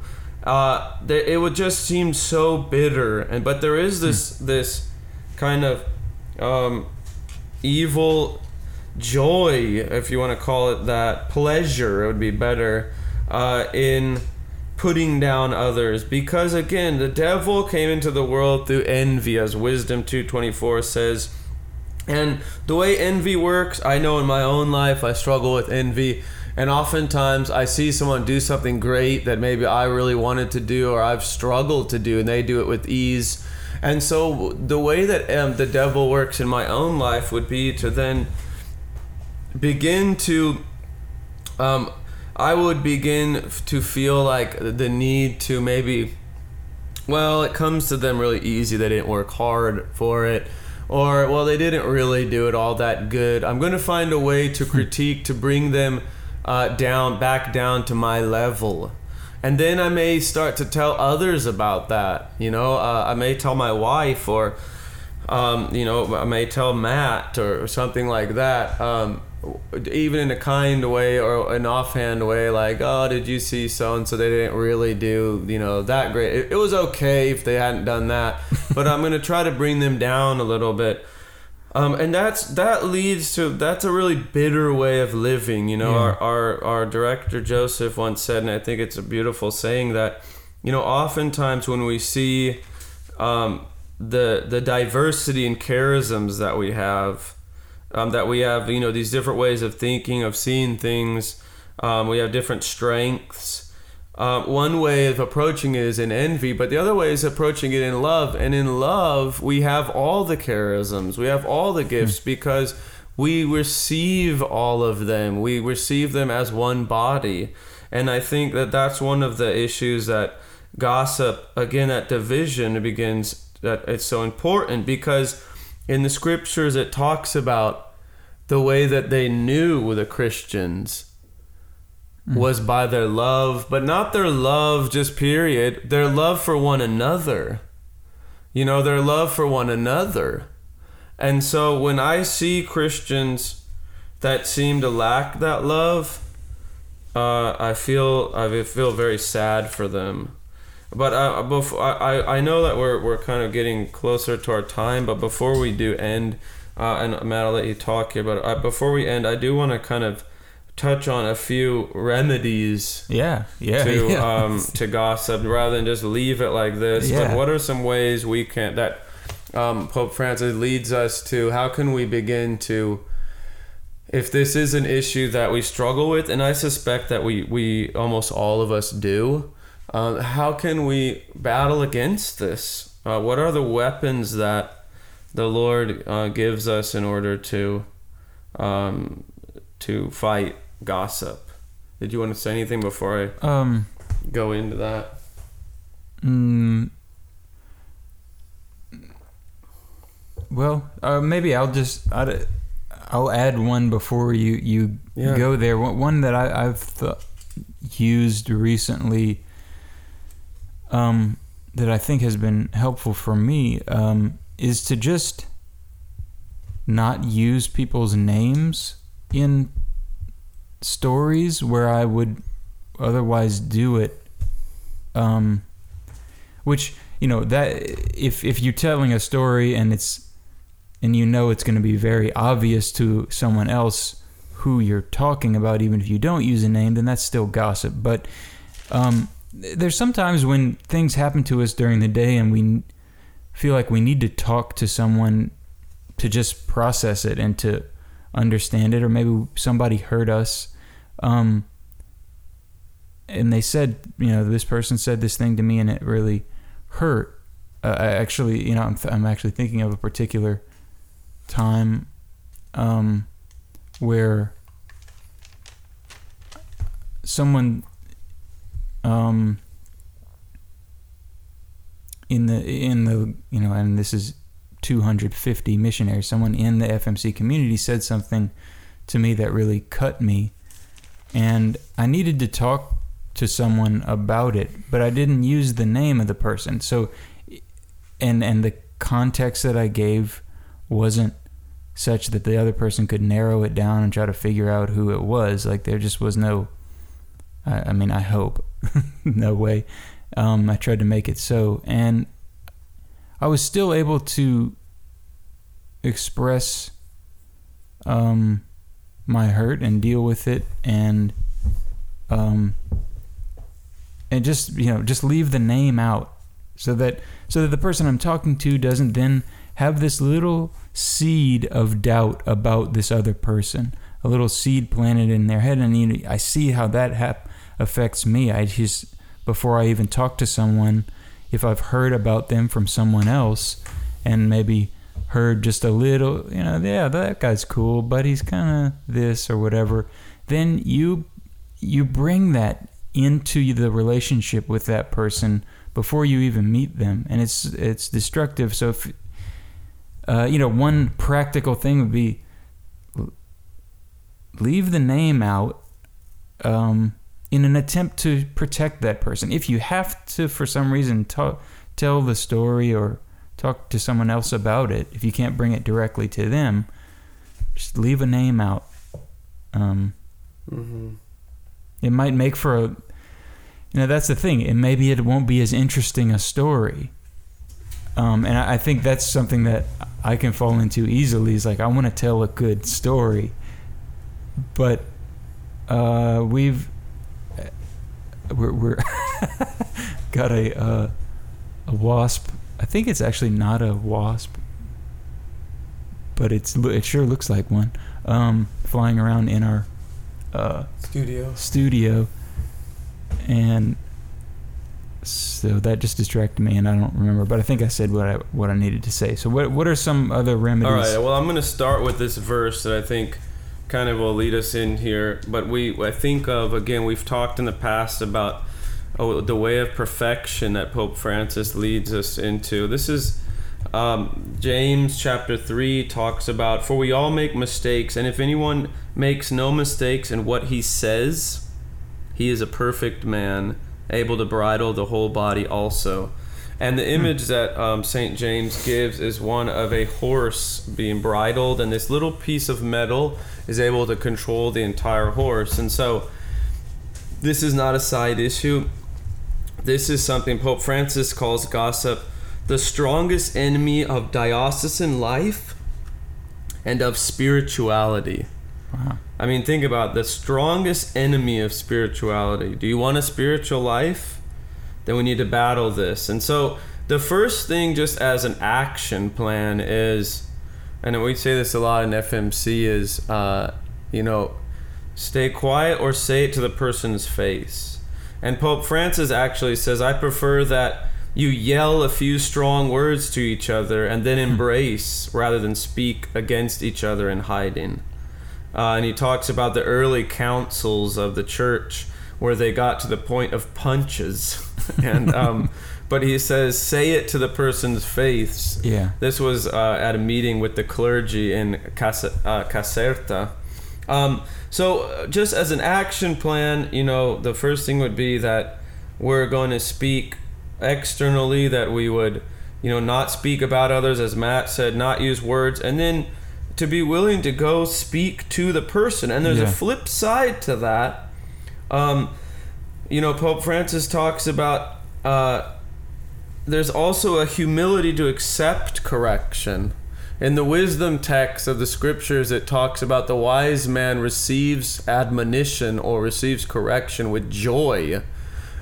Uh, there, it would just seem so bitter, and but there is this this kind of um, evil joy, if you want to call it that, pleasure. It would be better uh, in putting down others. Because again the devil came into the world through envy as wisdom 224 says. And the way envy works i know in my own life i struggle with envy. And oftentimes i see someone do something great that maybe i really wanted to do or i've struggled to do and they do it with ease. And so the way that um, the devil works in my own life would be to then begin to um, I would begin to feel like the need to maybe, well, it comes to them really easy. They didn't work hard for it. Or, well, they didn't really do it all that good. I'm going to find a way to critique to bring them uh, down, back down to my level. And then I may start to tell others about that. You know, uh, I may tell my wife or, um, you know, I may tell Matt or, or something like that. Um, even in a kind way or an offhand way, like, oh, did you see so and so? They didn't really do, you know, that great. It, it was okay if they hadn't done that, but I'm gonna try to bring them down a little bit. Um, and that's that leads to that's a really bitter way of living. You know, Yeah. our, our our director Joseph once said, and I think it's a beautiful saying that, you know, oftentimes when we see um, the the diversity and charisms that we have, um, that we have you know these different ways of thinking of seeing things. Um, we have different strengths. Um, one way of approaching it is in envy but the other way is approaching it in love. And in love we have all the charisms. We have all the gifts because we receive all of them. We receive them as one body. And i think that that's one of the issues that gossip again that division begins that it's so important because in the scriptures it talks about the way that they knew the Christians was by their love, but not their love just period, their love for one another. You know, their love for one another. And so when I see Christians that seem to lack that love, uh, I feel I feel very sad for them. But uh, before I, I know that we're, we're kind of getting closer to our time, but before we do end, uh, and Matt, I'll let you talk here, but uh, before we end, I do want to kind of touch on a few remedies Yeah, yeah, to yeah. um, to gossip rather than just leave it like this. Yeah. But what are some ways we can that um, Pope Francis leads us to? How can we begin to if this is an issue that we struggle with, and I suspect that we, we almost all of us do, uh, how can we battle against this? Uh, what are the weapons that the Lord uh, gives us in order to um, to fight gossip? Did you want to say anything before I um, go into that? mm, well, uh, maybe I'll just I'd, I'll add one before you you Yeah. go there. One, that I, I've th- used recently, um, that I think has been helpful for me, um, is to just not use people's names in stories where I would otherwise do it. Um, which you know that if if you're telling a story and it's and you know it's going to be very obvious to someone else who you're talking about, even if you don't use a name, then that's still gossip. But um, there's sometimes when things happen to us during the day and we feel like we need to talk to someone to just process it and to understand it, or maybe somebody hurt us. Um, and they said, you know, this person said this thing to me and it really hurt. Uh, I actually, you know, I'm, th- I'm actually thinking of a particular time um, where someone um, in the in the you know, and this is 250 missionaries. Someone in the FMC community said something to me that really cut me, and I needed to talk to someone about it, but I didn't use the name of the person. So, and and the context that I gave wasn't such that the other person could narrow it down and try to figure out who it was. Like there just was no. I, I mean, I hope, no way. Um, I tried to make it so, and I was still able to express um, my hurt and deal with it, and um, and just you know just leave the name out so that so that the person I'm talking to doesn't then have this little seed of doubt about this other person, a little seed planted in their head, and you know, I see how that hap- affects me. I just before I even talk to someone, if I've heard about them from someone else, and maybe heard just a little, you know, yeah, that guy's cool, but he's kind of this or whatever, then you you bring that into the relationship with that person before you even meet them, and it's it's destructive. So if uh, you know, one practical thing would be leave the name out um, in an attempt to protect that person. If you have to, for some reason, ta- tell the story or talk to someone else about it, if you can't bring it directly to them, just leave a name out. Um, Mm-hmm. it might make for a you know that's the thing and maybe it won't be as interesting a story um, and I, I think that's something that i can fall into easily is like i want to tell a good story but uh, we've we're, we're got a uh, a wasp i think it's actually not a wasp but it's it sure looks like one. Um, flying around in our uh, Studio. studio, and so that just distracted me, and I don't remember. But I think I said what I what I needed to say. So what what are some other remedies? All right. Well, I'm going to start with this verse that I think kind of will lead us in here. But we, I think of again, we've talked in the past about oh, the way of perfection that Pope Francis leads us into. This is um, James chapter three talks about for we all make mistakes, and if anyone makes no mistakes in what he says, he is a perfect man, able to bridle the whole body also. And the image that um, St. James gives is one of a horse being bridled, and this little piece of metal is able to control the entire horse. And so, this is not a side issue. This is something Pope Francis calls gossip the strongest enemy of diocesan life and of spirituality. Wow. I mean, think about the strongest enemy of spirituality. Do you want a spiritual life? Then we need to battle this. And so, the first thing, just as an action plan, is, and we say this a lot in FMC, is, uh, you know, stay quiet or say it to the person's face. And Pope Francis actually says, I prefer that you yell a few strong words to each other and then embrace rather than speak against each other in hiding. Uh, and he talks about the early councils of the church where they got to the point of punches. and um, but he says, say it to the person's face. Yeah. This was uh, at a meeting with the clergy in Cas- uh, Caserta. Um, so, uh, just as an action plan, you know, the first thing would be that we're going to speak externally, that we would, you know, not speak about others, as Matt said, not use words, and then to be willing to go speak to the person. And there's Yeah. a flip side to that. Um, you know, Pope Francis talks about uh, there's also a humility to accept correction. In the wisdom text of the scriptures, it talks about the wise man receives admonition or receives correction with joy.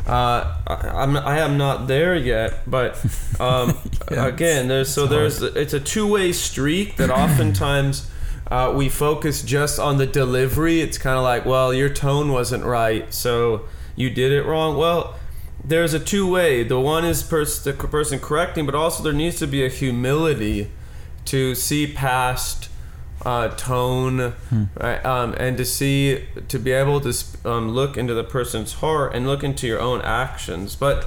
Uh, I, I'm, I am not there yet, but um, Yeah, again, there's so there's it's a two-way streak that oftentimes uh, we focus just on the delivery. It's kind of like, well, your tone wasn't right, so you did it wrong. Well, there's a two-way. The one is pers- the person correcting, but also there needs to be a humility to see past uh, tone right? um, and to see to be able to sp- um, look into the person's heart and look into your own actions but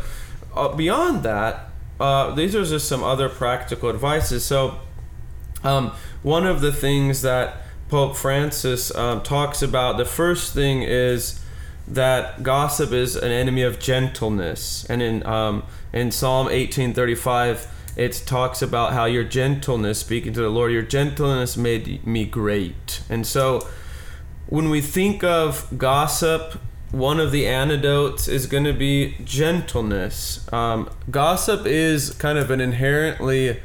uh, beyond that uh, these are just some other practical advices so um, one of the things that pope francis um, talks about the first thing is that gossip is an enemy of gentleness. And in um, in psalm 1835 it talks about how your gentleness speaking to the lord your gentleness made me great. And so when we think of gossip one of the antidotes is going to be gentleness. Um, gossip is kind of an inherently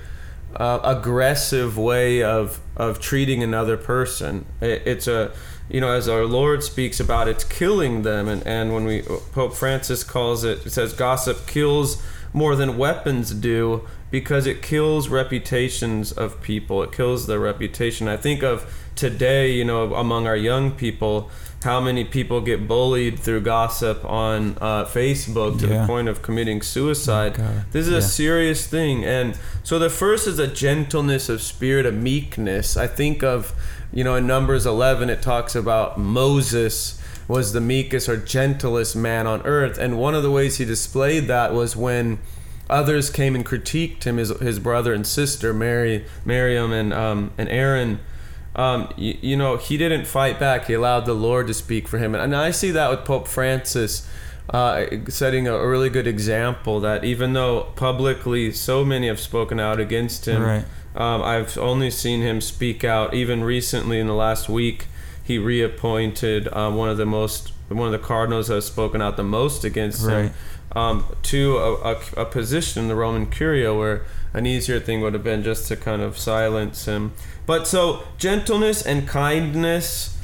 uh, aggressive way of of treating another person. It, it's a you know as our lord speaks about it's killing them. And and when we pope francis calls it it says gossip kills more than weapons do because it kills reputations of people. It kills their reputation. I think of today you know among our young people how many people get bullied through gossip on uh, facebook to Yeah. the point of committing suicide God. this is Yeah. a serious thing and so the first is a gentleness of spirit a meekness i think of you know in numbers 11 it talks about moses was the meekest or gentlest man on earth and one of the ways he displayed that was when others came and critiqued him his, his brother and sister mary miriam and um, and aaron um, you, you know he didn't fight back he allowed the lord to speak for him and i see that with pope francis uh, setting a, really good example that even though publicly so many have spoken out against him Right. um, I've only seen him speak out. Even recently, in the last week, he reappointed um, one of the most one of the cardinals that has spoken out the most against Right. him um, to a, a, a position in the Roman Curia, where an easier thing would have been just to kind of silence him. But so gentleness and kindness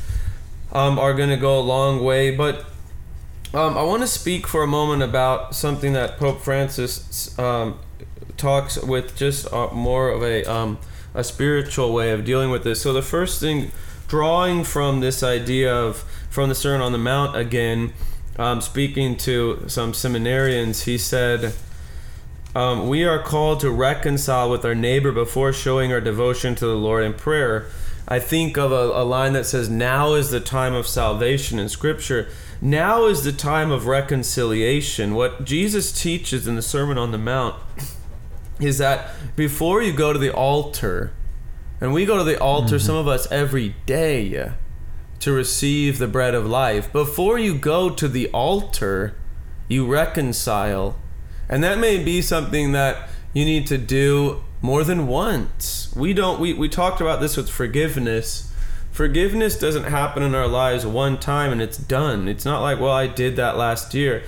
um, are going to go a long way. But um, I want to speak for a moment about something that Pope Francis um, talks with just uh, more of a um, a spiritual way of dealing with this. So the first thing, drawing from this idea of from the Sermon on the Mount again, um, speaking to some seminarians, he said. Um, we are called to reconcile with our neighbor before showing our devotion to the Lord in prayer. I think of a, a line that says, Now is the time of salvation in Scripture. Now is the time of reconciliation. What Jesus teaches in the Sermon on the Mount is that before you go to the altar, and we go to the altar, some of us every day, to receive the bread of life, before you go to the altar, you reconcile. And that may be something that you need to do more than once. We don't we, we talked about this with forgiveness. Forgiveness doesn't happen in our lives one time and it's done. It's not like, well, I did that last year.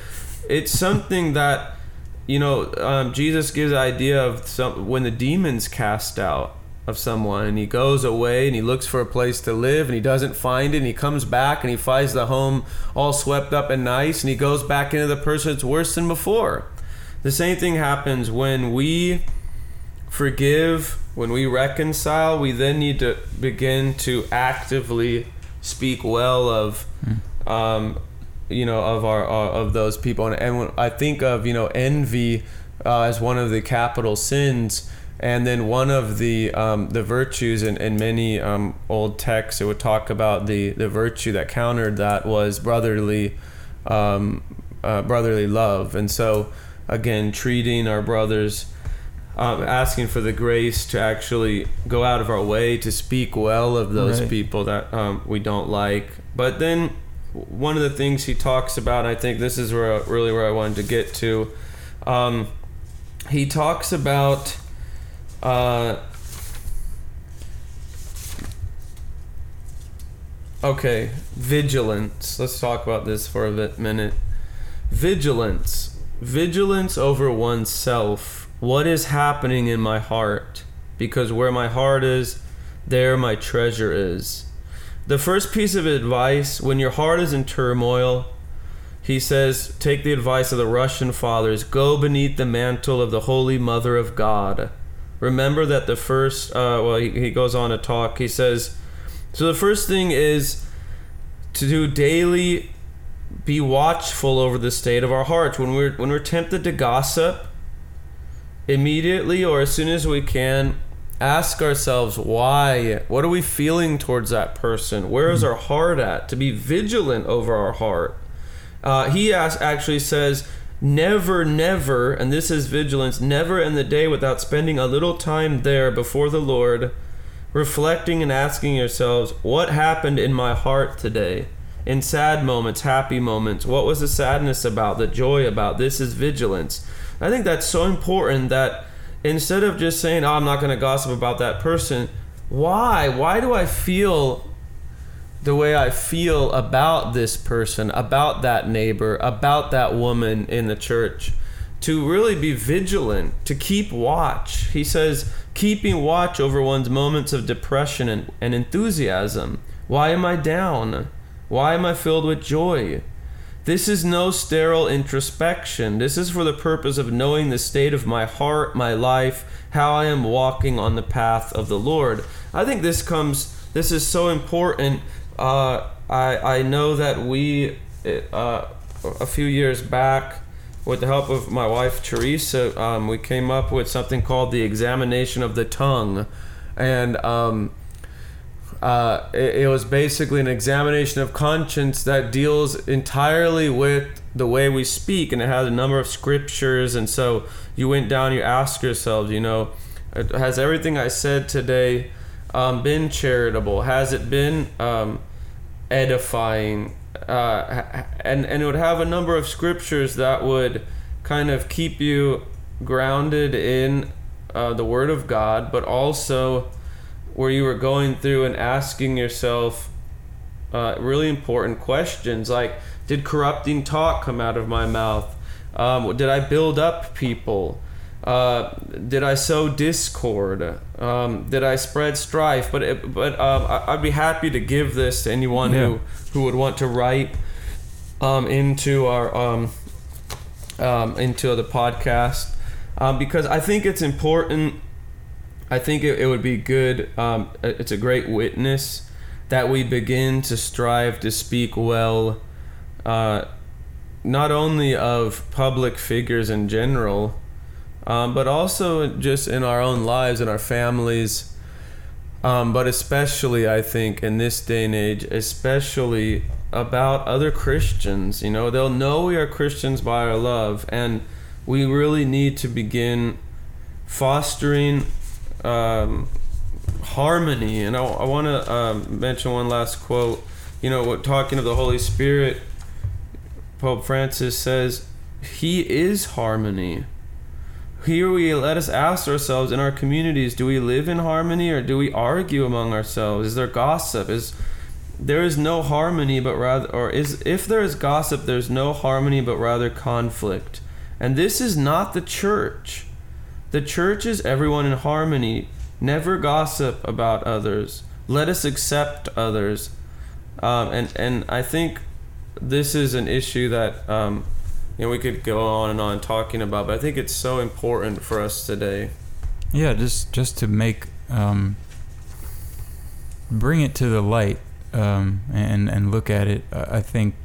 It's something that you know, um, Jesus gives idea of some when the demons cast out of someone and he goes away and he looks for a place to live and he doesn't find it and he comes back and he finds the home all swept up and nice and he goes back into the person it's worse than before. The same thing happens when we forgive, when we reconcile, we then need to begin to actively speak well of, um, you know, of our of those people. And, and when I think of you know envy uh, as one of the capital sins. And then one of the um, the virtues in, in many um, old texts, it would talk about the, the virtue that countered that was brotherly um, uh, brotherly love. And so, again, treating our brothers um, asking for the grace to actually go out of our way to speak well of those Right. people that um, we don't like. But then one of the things he talks about, I think this is where really where I wanted to get to, um, he talks about. Uh, okay, vigilance. Let's talk about this for a bit, minute. Vigilance. Vigilance over oneself. What is happening in my heart? Because where my heart is, there my treasure is. The first piece of advice when your heart is in turmoil, he says, take the advice of the Russian fathers go beneath the mantle of the Holy Mother of God. Remember that the first, uh, well, he, he goes on to talk. He says, so the first thing is to do daily be watchful over the state of our hearts. When we're when we're tempted to gossip immediately or as soon as we can ask ourselves why. What are we feeling towards that person? Where is our heart at? To be vigilant over our heart. Uh, he actually says never never and this is vigilance never in the day without spending a little time there before the lord reflecting and asking yourselves what happened in my heart today in sad moments happy moments what was the sadness about the joy about this is vigilance i think that's so important that instead of just saying oh i'm not going to gossip about that person why why do i feel the way I feel about this person, about that neighbor, about that woman in the church, to really be vigilant, to keep watch. He says, keeping watch over one's moments of depression and, and enthusiasm. Why am I down? Why am I filled with joy? This is no sterile introspection. This is for the purpose of knowing the state of my heart, my life, how I am walking on the path of the Lord. I think this comes, this is so important. Uh, I, I know that we, uh, a few years back, with the help of my wife Teresa, um, we came up with something called the examination of the tongue. And um, uh, it, it was basically an examination of conscience that deals entirely with the way we speak, and it has a number of scriptures. And so you went down, you ask yourselves, you know, uh, has everything I said today um, been charitable? Has it been um, edifying? Uh, and and it would have a number of scriptures that would kind of keep you grounded in uh, the Word of God, but also where you were going through and asking yourself uh, really important questions like did corrupting talk come out of my mouth um, did i build up people uh, did i sow discord um, did i spread strife but it, but um, I- i'd be happy to give this to anyone Yeah. who who would want to write um, into our um, um, into the podcast um, because I think it's important. I think it, it would be good. Um, it's a great witness that we begin to strive to speak well, uh, not only of public figures in general, um, but also just in our own lives and our families. Um, but especially, I think, in this day and age, especially about other Christians. You know, they'll know we are Christians by our love, and we really need to begin fostering um, harmony. And I, I want to um, mention one last quote. You know, talking of the Holy Spirit, Pope Francis says, He is harmony. Here we let us ask ourselves in our communities do we live in harmony or do we argue among ourselves? Is there gossip? Is there is no harmony but rather or is if there is gossip there's no harmony but rather conflict and this is not the church the church is everyone in harmony. Never gossip about others. Let us accept others. Um, and and i think this is an issue that um, you know we could go on and on talking about but i think it's so important for us today. Yeah just just to make um, bring it to the light um, and and look at it, I think,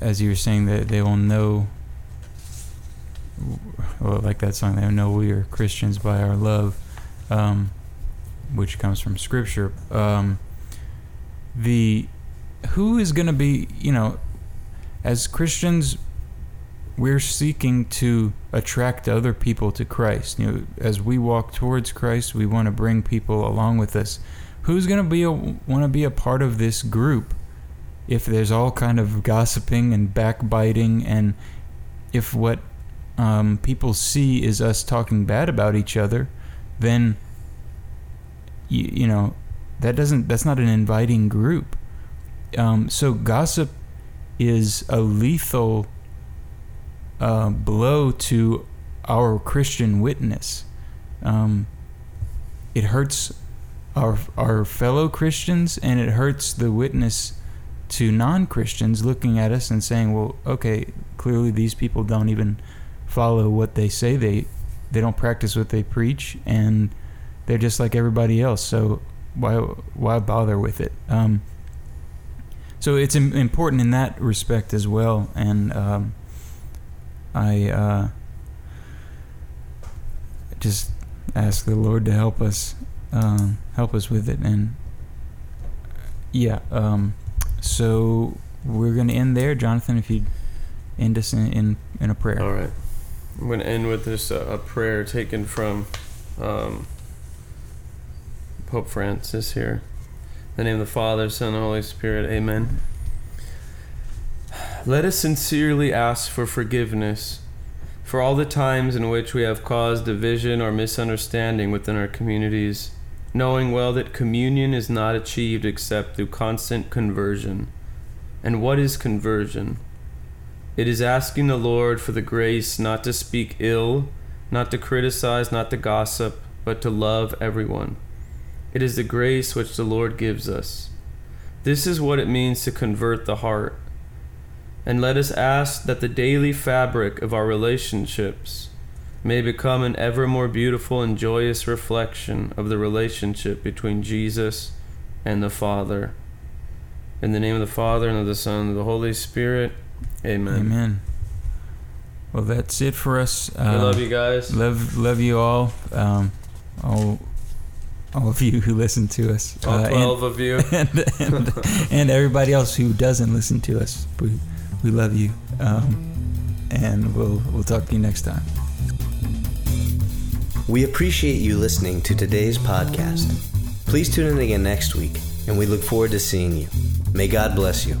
as you were saying, that they will know. Well, like that song, they know we are Christians by our love, um, which comes from Scripture. Um, the who is going to be, you know, as Christians, we're seeking to attract other people to Christ. You know, as we walk towards Christ, we want to bring people along with us who's gonna be a want to be a part of this group if there's all kind of gossiping and backbiting and if what um, people see is us talking bad about each other then you, you know that doesn't that's not an inviting group um, so gossip is a lethal uh, blow to our Christian witness. Um, it hurts our our fellow Christians, and it hurts the witness to non-Christians looking at us and saying, "Well, okay, clearly these people don't even follow what they say they they don't practice what they preach, and they're just like everybody else. So why why bother with it?" Um, so it's important in that respect as well, and um, I uh, just ask the Lord to help us um, help us with it. And yeah, um, so we're to end there. Jonathan, if you'd end us in, in, in a prayer. All right. I'm going to end with this uh, a prayer taken from um, Pope Francis here. In the name of the Father, Son, and Holy Spirit. Amen. Let us sincerely ask for forgiveness for all the times in which we have caused division or misunderstanding within our communities knowing well that communion is not achieved except through constant conversion. And what is conversion? It is asking the Lord for the grace not to speak ill, not to criticize, not to gossip, but to love everyone. It is the grace which the Lord gives us. This is what it means to convert the heart. And let us ask that the daily fabric of our relationships may become an ever more beautiful and joyous reflection of the relationship between Jesus and the Father. In the name of the Father, and of the Son, and of the Holy Spirit. Amen. Amen. Well, that's it for us. Uh, we love you guys. Love, love you all. Um, all, all of you who listen to us. All uh, twelve and, of you, and, and, and, everybody else who doesn't listen to us. We, we love you. Um, and we'll we'll talk to you next time. We appreciate you listening to today's podcast. Please tune in again next week, and we look forward to seeing you. May God bless you.